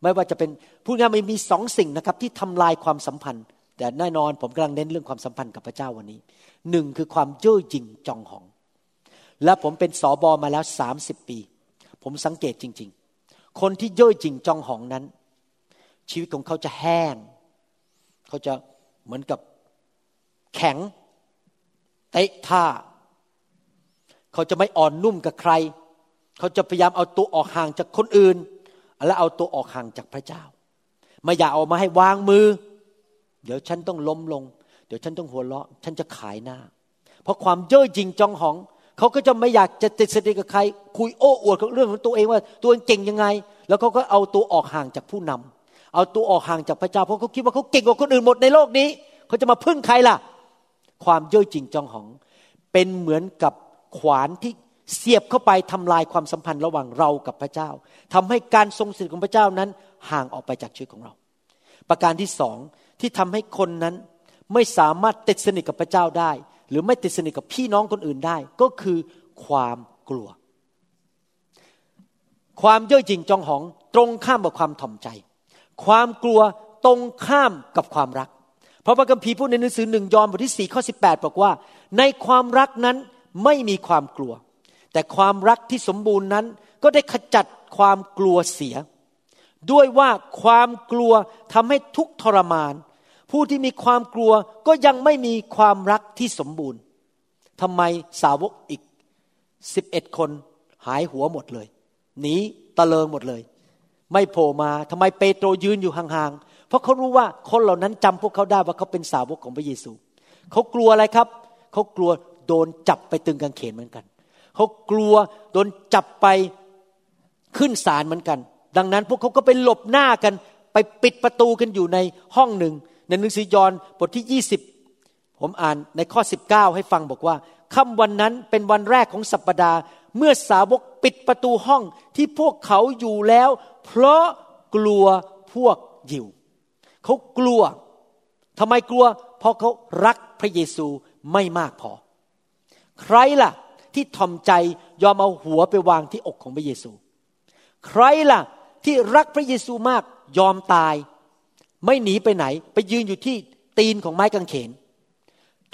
ไม่ว่าจะเป็นพูดง่ายๆมันมีสองสิ่งนะครับ ที่ทำลายความสัมพันธ์ แต่แน่นอนผมกำลังเน้นเรื่องความสัมพันธ์กับพระเจ้าวันนี้หนึ่งคือความเย่อหยิ่งจองหอง และผมเป็นสอบอมาแล้วสามสิบปี ผมสังเกตจริง ๆ คนที่เย่อหยิ่งจองหองนั้น ชีวิตของเขาจะแห้ง เขาจะเหมือนกับแข็งเตะท่า เขาจะไม่อ่อนนุ่มกับใคร เขาจะพยายามเอาตัวออกห่างจากคนอื่น และเอาตัวออกห่างจากพระเจ้า ไม่อยากเอามาให้วางมือ เดี๋ยวฉันต้องล้มลง เดี๋ยวฉันต้องหัวเราะ ฉันจะขายหน้า เพราะความเย่อหยิ่งจองหอง เขาก็จะไม่อยากจะติดสนิทกับใคร คุยโอ้อวดเรื่องของตัวเองว่าตัวเองเก่งยังไง แล้วเขาก็เอาตัวออกห่างจากผู้นำเอาตัวออกห่างจากพระเจ้าเพราะเขาคิดว่าเขาเก่งกว่าคนอื่นหมดในโลกนี้เขาจะมาพึ่งใครล่ะ ความเย่อหยิ่งจองหอง เป็นเหมือนกับขวานที่เสียบเข้าไปทำลายความสัมพันธ์ระหว่างเรากับพระเจ้าทำให้การทรงสิทธิ์ของพระเจ้านั้นห่างออกไปจากชีวิตของเรา ประการที่สองที่ทำให้คนนั้นไม่สามารถติดสนิทกับพระเจ้าได้ หรือไม่ติดสนิทกับพี่น้องคนอื่นได้ ก็คือความกลัว ความเย่อหยิ่งจองหองตรงข้ามกับความถ่อมใจ ความกลัวตรงข้ามกับความรัก เพราะพระคัมภีร์พูดในหนังสือหนึ่งยอห์นบทที่สี่ข้อสิบแปดบอกว่า ในความรักนั้นไม่มีความกลัว แต่ความรักที่สมบูรณ์นั้น ก็ได้ขจัดความกลัวเสีย ด้วยว่าความกลัวทำให้ทุกทรมาน ผู้ที่มีความกลัวก็ยังไม่มีความรักที่สมบูรณ์ทำไมสาวกอีกสิบเอ็ดคนหายหัวหมดเลยหนีตะเลิงหมดเลย ไม่โผล่มาทำไมเปโตรยืนอยู่ห่างๆเพราะเขารู้ว่าคนเหล่านั้นจำพวกเขาได้ว่าเขาเป็นสาวกของพระเยซูเขากลัวอะไรครับเขากลัวโดนจับไปตึงกางเขนเหมือนกันเขากลัวโดนจับไปขึ้นศาลเหมือนกัน ดังนั้นพวกเขาก็ไปหลบหน้ากัน ไปปิดประตูกันอยู่ในห้องหนึ่ง ในหนังสือยอห์นบทที่ 20 ผมอ่านในข้อ 19 ให้ฟังบอกว่าค่ำวันนั้นเป็นวันแรกของสัปปดาห์ เมื่อสาวกปิดประตูห้องที่พวกเขาอยู่แล้ว เพราะกลัวพวกยิวเขากลัวทำไมกลัว เพราะเขารักพระเยซูไม่มากพอ ใครล่ะที่ทอมใจยอมเอาหัวไปวางที่อกของพระเยซู ใครล่ะที่รักพระเยซูมากยอมตาย ไม่หนีไปไหน ไปยืนอยู่ที่ตีนของไม้กางเขน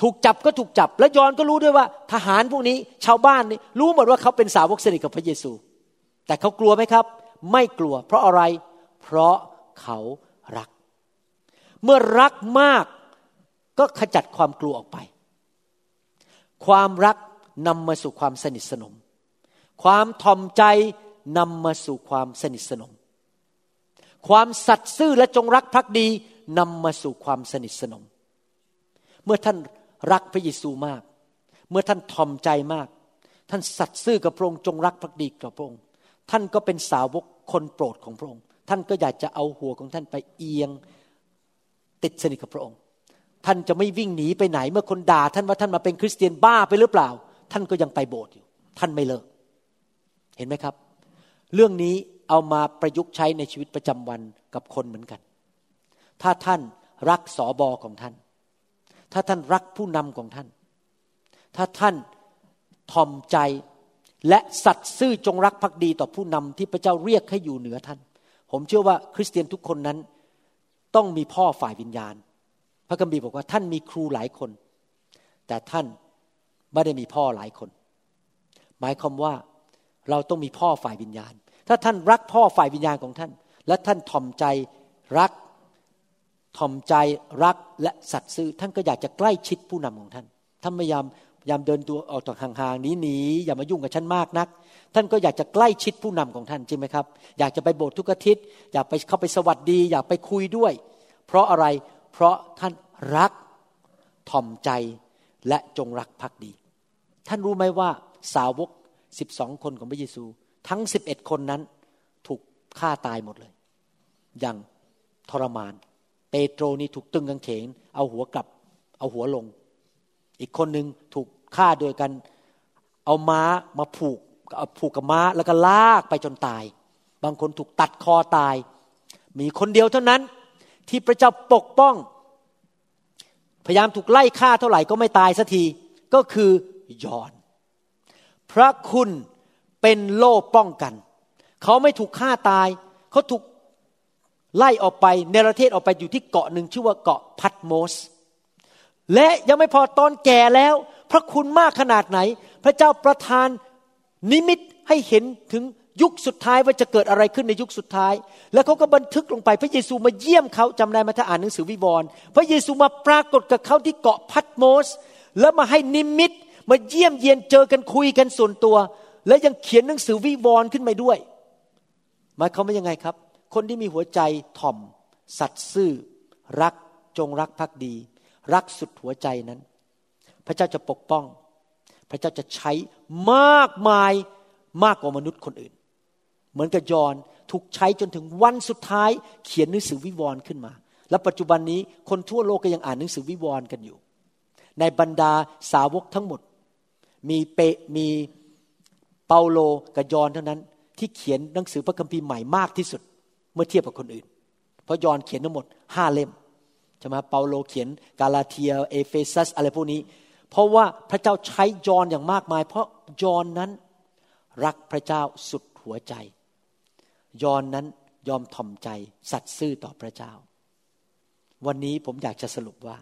ถูกจับก็ถูกจับ และยอนก็รู้ด้วยว่า ทหารพวกนี้ชาวบ้านนี่รู้หมดว่าเขาเป็นสาวกสนิทกับพระเยซู แต่เขากลัวไหมครับ ไม่กลัว เพราะอะไร เพราะเขารัก เมื่อรักมากก็ขจัดความกลัวออกไป ความรักนำมาสู่ความสนิทสนม ความทอมใจนำมาสู่ความสนิทสนม ความสัตย์ซื่อและจงรักภักดีนำมาสู่ความสนิทสนม เมื่อท่านรักพระเยซูมาก เมื่อท่านทอมใจมาก ท่านสัตย์ซื่อกับพระองค์จงรักภักดีกับพระองค์ ท่านก็เป็นสาวกคนโปรดของพระองค์ ท่านก็อยากจะเอาหัวของท่านไปเอียงติดสนิทกับพระองค์ ท่านจะไม่วิ่งหนีไปไหน เมื่อคนด่าท่านว่าท่านมาเป็นคริสเตียนบ้าไปหรือเปล่า ท่านก็ยังไปโบสถ์อยู่ ท่านไม่เลิก เห็นไหมครับ เรื่องนี้ เอามาประยุกต์ใช้ในชีวิตประจำวันกับคนเหมือนกัน ถ้าท่านรักสอบอของท่าน ถ้าท่านรักผู้นำของท่าน ถ้าท่านทอมใจและสัตย์ซื่อจงรักภักดีต่อผู้นำที่พระเจ้าเรียกให้อยู่เหนือท่าน ผมเชื่อว่าคริสเตียนทุกคนนั้นต้องมีพ่อฝ่ายวิญญาณ พระคัมภีร์บอกว่าท่านมีครูหลายคน แต่ท่านไม่ได้มีพ่อหลายคน หมายความว่าเราต้องมีพ่อฝ่ายวิญญาณ ถ้าท่านรักพ่อฝ่ายวิญญาณของท่าน และท่านทอมใจรักทอมใจรักและสัตย์ซื่อท่านก็อยากจะใกล้ชิดผู้นำของท่านท่านพยายามพยายามเดินตัวออกจากห่างๆหนีหนีอย่ามายุ่งกับฉันมากนัก ท่านก็อยากจะใกล้ชิดผู้นำของท่านจริงไหมครับ อยากจะไปโบสถ์ทุกอาทิตย์อยากไปเข้าไปสวัสดี อยากไปคุยด้วย เพราะอะไรเพราะท่านรักทอมใจและจงรักภักดี ท่านรู้ไหมว่าสาวกสิบสองคนของพระเยซู ทั้งสิบเอ็ดคนนั้น ถูกฆ่าตายหมดเลย อย่างทรมาน เปโตรนี่ถูกตึงกางเขน เอาหัวกลับ เอาหัวลง อีกคนหนึ่งถูกฆ่าโดยกัน เอาม้ามาผูกเอาผูกกับม้าแล้วก็ลากไปจนตาย บางคนถูกตัดคอตาย มีคนเดียวเท่านั้น ที่พระเจ้าปกป้อง พยายามถูกไล่ฆ่าเท่าไหร่ก็ไม่ตายสักทีก็คือยอน พระคุณ เป็นโล่ป้องกัน เขาไม่ถูกฆ่าตาย เขาถูกไล่ออกไปเนรเทศออกไปอยู่ที่เกาะหนึ่งชื่อว่าเกาะพัดโมส และยังไม่พอตอนแก่แล้ว พระคุณมากขนาดไหน พระเจ้าประทานนิมิตให้เห็นถึงยุคสุดท้ายว่าจะเกิดอะไรขึ้นในยุคสุดท้าย แล้วเขาก็บันทึกลงไป พระเยซูมาเยี่ยมเขาจำได้ไหมถ้าอ่านหนังสือวิวรณ์พระเยซูมาปรากฏกับเขาที่เกาะพัดโมส แล้วมาให้นิมิตมาเยี่ยมเยียนเจอกันคุยกันส่วนตัว และยังเขียนหนังสือวิวรณ์ขึ้นมาด้วยหมายความว่ายังไงครับ คนที่มีหัวใจถ่อม สัตย์ซื่อ รักจงรักภักดี รักสุดหัวใจนั้น พระเจ้าจะปกป้อง พระเจ้าจะใช้มากมายมากกว่ามนุษย์คนอื่น เหมือนกับยอนถูกใช้จนถึงวันสุดท้าย เขียนหนังสือวิวรณ์ขึ้นมา และปัจจุบันนี้คนทั่วโลกก็ยังอ่านหนังสือวิวรณ์กันอยู่ ในบรรดาสาวกทั้งหมด มีเปมี เปาโลกับยอห์นเท่านั้น ที่เขียนหนังสือพระคัมภีร์ใหม่มากที่สุด เมื่อเทียบกับคนอื่น เพราะยอห์นเขียนทั้งหมดห้าเล่มใช่ไหมเปาโลเขียนกาลาเทียเอเฟซัสอะไรพวกนี้ เพราะว่าพระเจ้าใช้ยอห์นอย่างมากมาย เพราะยอห์นนั้นรักพระเจ้าสุดหัวใจ ยอนนั้นยอมถ่อมใจสัตย์ซื่อต่อพระเจ้า วันนี้ผมอยากจะสรุปว่า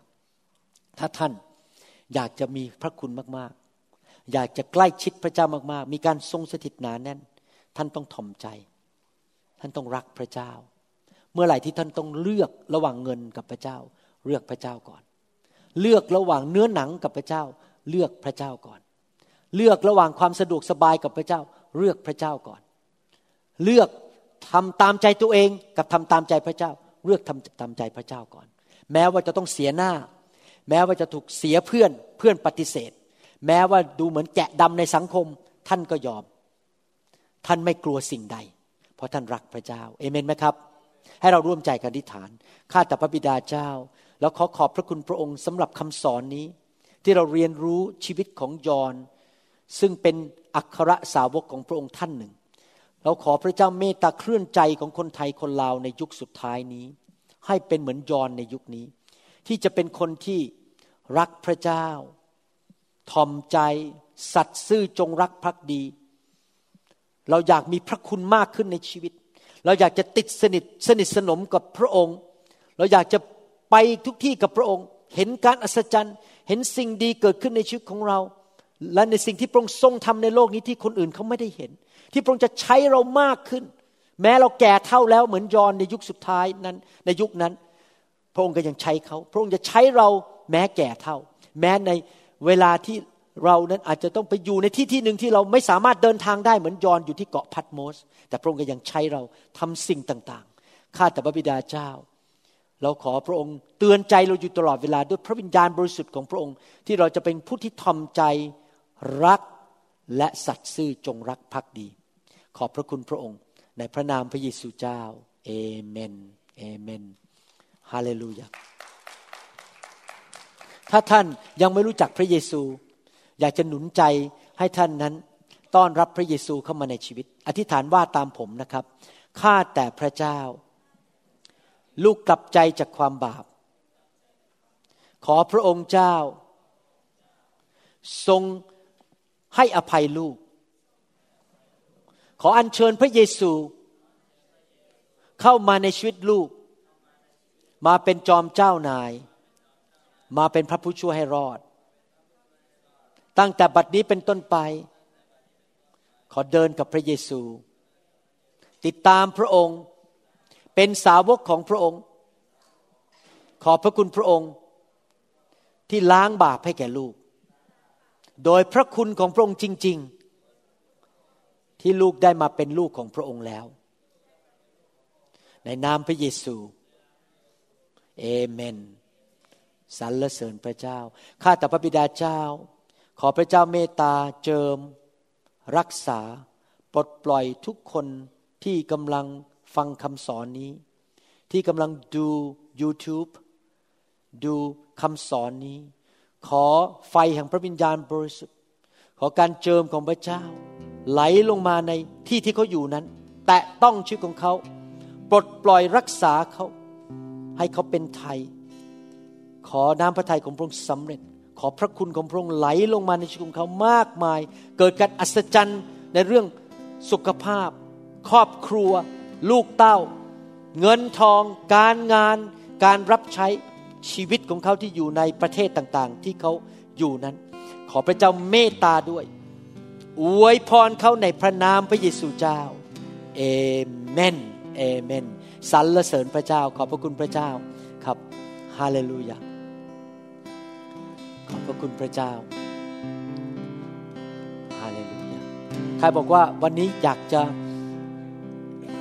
ถ้าท่านอยากจะมีพระคุณมากๆ อยากจะใกล้ชิดพระเจ้ามากๆ มีการทรงสถิตหนาแน่น ท่านต้องถ่อมใจ ท่านต้องรักพระเจ้า เมื่อไหร่ที่ท่านต้องเลือกระหว่างเงินกับพระเจ้า เลือกพระเจ้าก่อน เลือกระหว่างเนื้อหนังกับพระเจ้า เลือกพระเจ้าก่อน เลือกระหว่างความสะดวกสบายกับพระเจ้า เลือกพระเจ้าก่อน เลือกทำตามใจตัวเองกับทำตามใจพระเจ้า เลือกทำตามใจพระเจ้าก่อน แม้ว่าจะต้องเสียหน้า แม้ว่าจะถูกเสียเพื่อนเพื่อนปฏิเสธ แม้ว่าดูเหมือนแกะดำในสังคม ท่านก็ยอม ท่านไม่กลัวสิ่งใด เพราะท่านรักพระเจ้า เอเมนไหมครับ ให้เราร่วมใจกันอธิษฐาน ข้าแต่พระบิดาเจ้า แล้วขอขอบพระคุณพระองค์สำหรับคำสอนนี้ ที่เราเรียนรู้ชีวิตของยอนซึ่งเป็นอัครสาวกของพระองค์ท่านหนึ่ง เราขอพระเจ้าเมตตาเคลื่อนใจของคนไทยคนลาวในยุคสุดท้ายนี้ ให้เป็นเหมือนยอนในยุคนี้ ที่จะเป็นคนที่รักพระเจ้า ทอมใจ สัตย์ซื่อจงรักภักดี เราอยากมีพระคุณมากขึ้นในชีวิต เราอยากจะติดสนิทสนิทสนมกับพระองค์ เราอยากจะไปทุกที่กับพระองค์ เห็นการอัศจรรย์ เห็นสิ่งดีเกิดขึ้นในชีวิตของเรา และในสิ่งที่พระองค์ทรงทำในโลกนี้ที่คนอื่นเขาไม่ได้เห็น ที่พระองค์จะใช้เรามากขึ้น แม้เราแก่เท่าแล้วเหมือนยอนในยุคสุดท้ายนั้น ในยุคนั้น พระองค์ก็ยังใช้เขา พระองค์จะใช้เราแม้แก่เท่า แม้ใน เวลาที่เรานั้นอาจจะต้องไปอยู่ในที่ที่หนึ่งที่เราไม่สามารถเดินทางได้เหมือนยอนอยู่ที่เกาะพัดโมส แต่พระองค์ก็ยังใช้เราทำสิ่งต่างๆ ข้าแต่พระบิดาเจ้า เราขอพระองค์เตือนใจเราอยู่ตลอดเวลาด้วยพระวิญญาณบริสุทธิ์ของพระองค์ที่เราจะเป็นผู้ที่ทอมใจรักและสัตย์ซื่อจงรักภักดี ขอบพระคุณพระองค์ ในพระนามพระเยซูเจ้าเอเมนเอเมนฮาเลลูยา ถ้าท่านยังไม่รู้จักพระเยซู อยากจะหนุนใจให้ท่านนั้นต้อนรับพระเยซูเข้ามาในชีวิต อธิษฐานว่าตามผมนะครับข้าแต่พระเจ้า ลูกกลับใจจากความบาป ขอพระองค์เจ้า ทรงให้อภัยลูก ขออัญเชิญพระเยซู เข้ามาในชีวิตลูก มาเป็นจอมเจ้านาย มาเป็นพระผู้ช่วยให้รอด ตั้งแต่บัดนี้เป็นต้นไป ขอเดินกับพระเยซู ติดตามพระองค์เป็นสาวกของพระองค์ ขอบพระคุณพระองค์ ที่ล้างบาปให้แก่ลูก โดยพระคุณของพระองค์จริง ๆ ที่ลูกได้มาเป็นลูกของพระองค์แล้ว ในนามพระเยซู เอเมน สรรเสริญพระเจ้า ข้าแต่พระบิดาเจ้า ขอพระเจ้าเมตตาเจิม รักษา ปลดปล่อยทุกคนที่กำลังฟังคำสอนนี้ ที่กำลังดู YouTube ดูคำสอนนี้ ขอไฟแห่งพระวิญญาณบริสุทธิ์ ขอการเจิมของพระเจ้า ไหลลงมาในที่ที่เขาอยู่นั้น แตะต้องชีวิตของเขา ปลดปล่อยรักษาเขา ให้เขาเป็นไทย ขอน้ำพระทัยของพระองค์สำเร็จ ขอพระคุณของพระองค์ไหลลงมาในชีวิตของเขามากมาย เกิดการอัศจรรย์ในเรื่องสุขภาพ ครอบครัว ลูกเต้า เงินทอง การงาน การรับใช้ชีวิตของเขาที่อยู่ในประเทศต่างๆ ที่เขาอยู่นั้น ขอพระเจ้าเมตตาด้วย อวยพรเขาในพระนามพระเยซูเจ้าเอเมนเอเมนสรรเสริญพระเจ้า ขอบพระคุณพระเจ้าครับฮาเลลูยา ขอบพระคุณพระเจ้าฮาเลลูยาใครบอกว่าวันนี้อยากจะ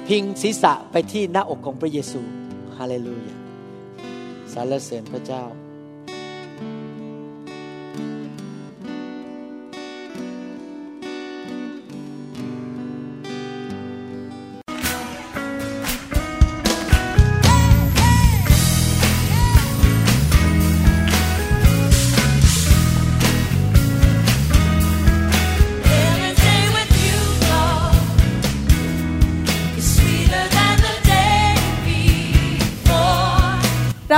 พิงศีรษะไปที่หน้าอกของพระเยซูฮาเลลูยาสรรเสริญพระเจ้า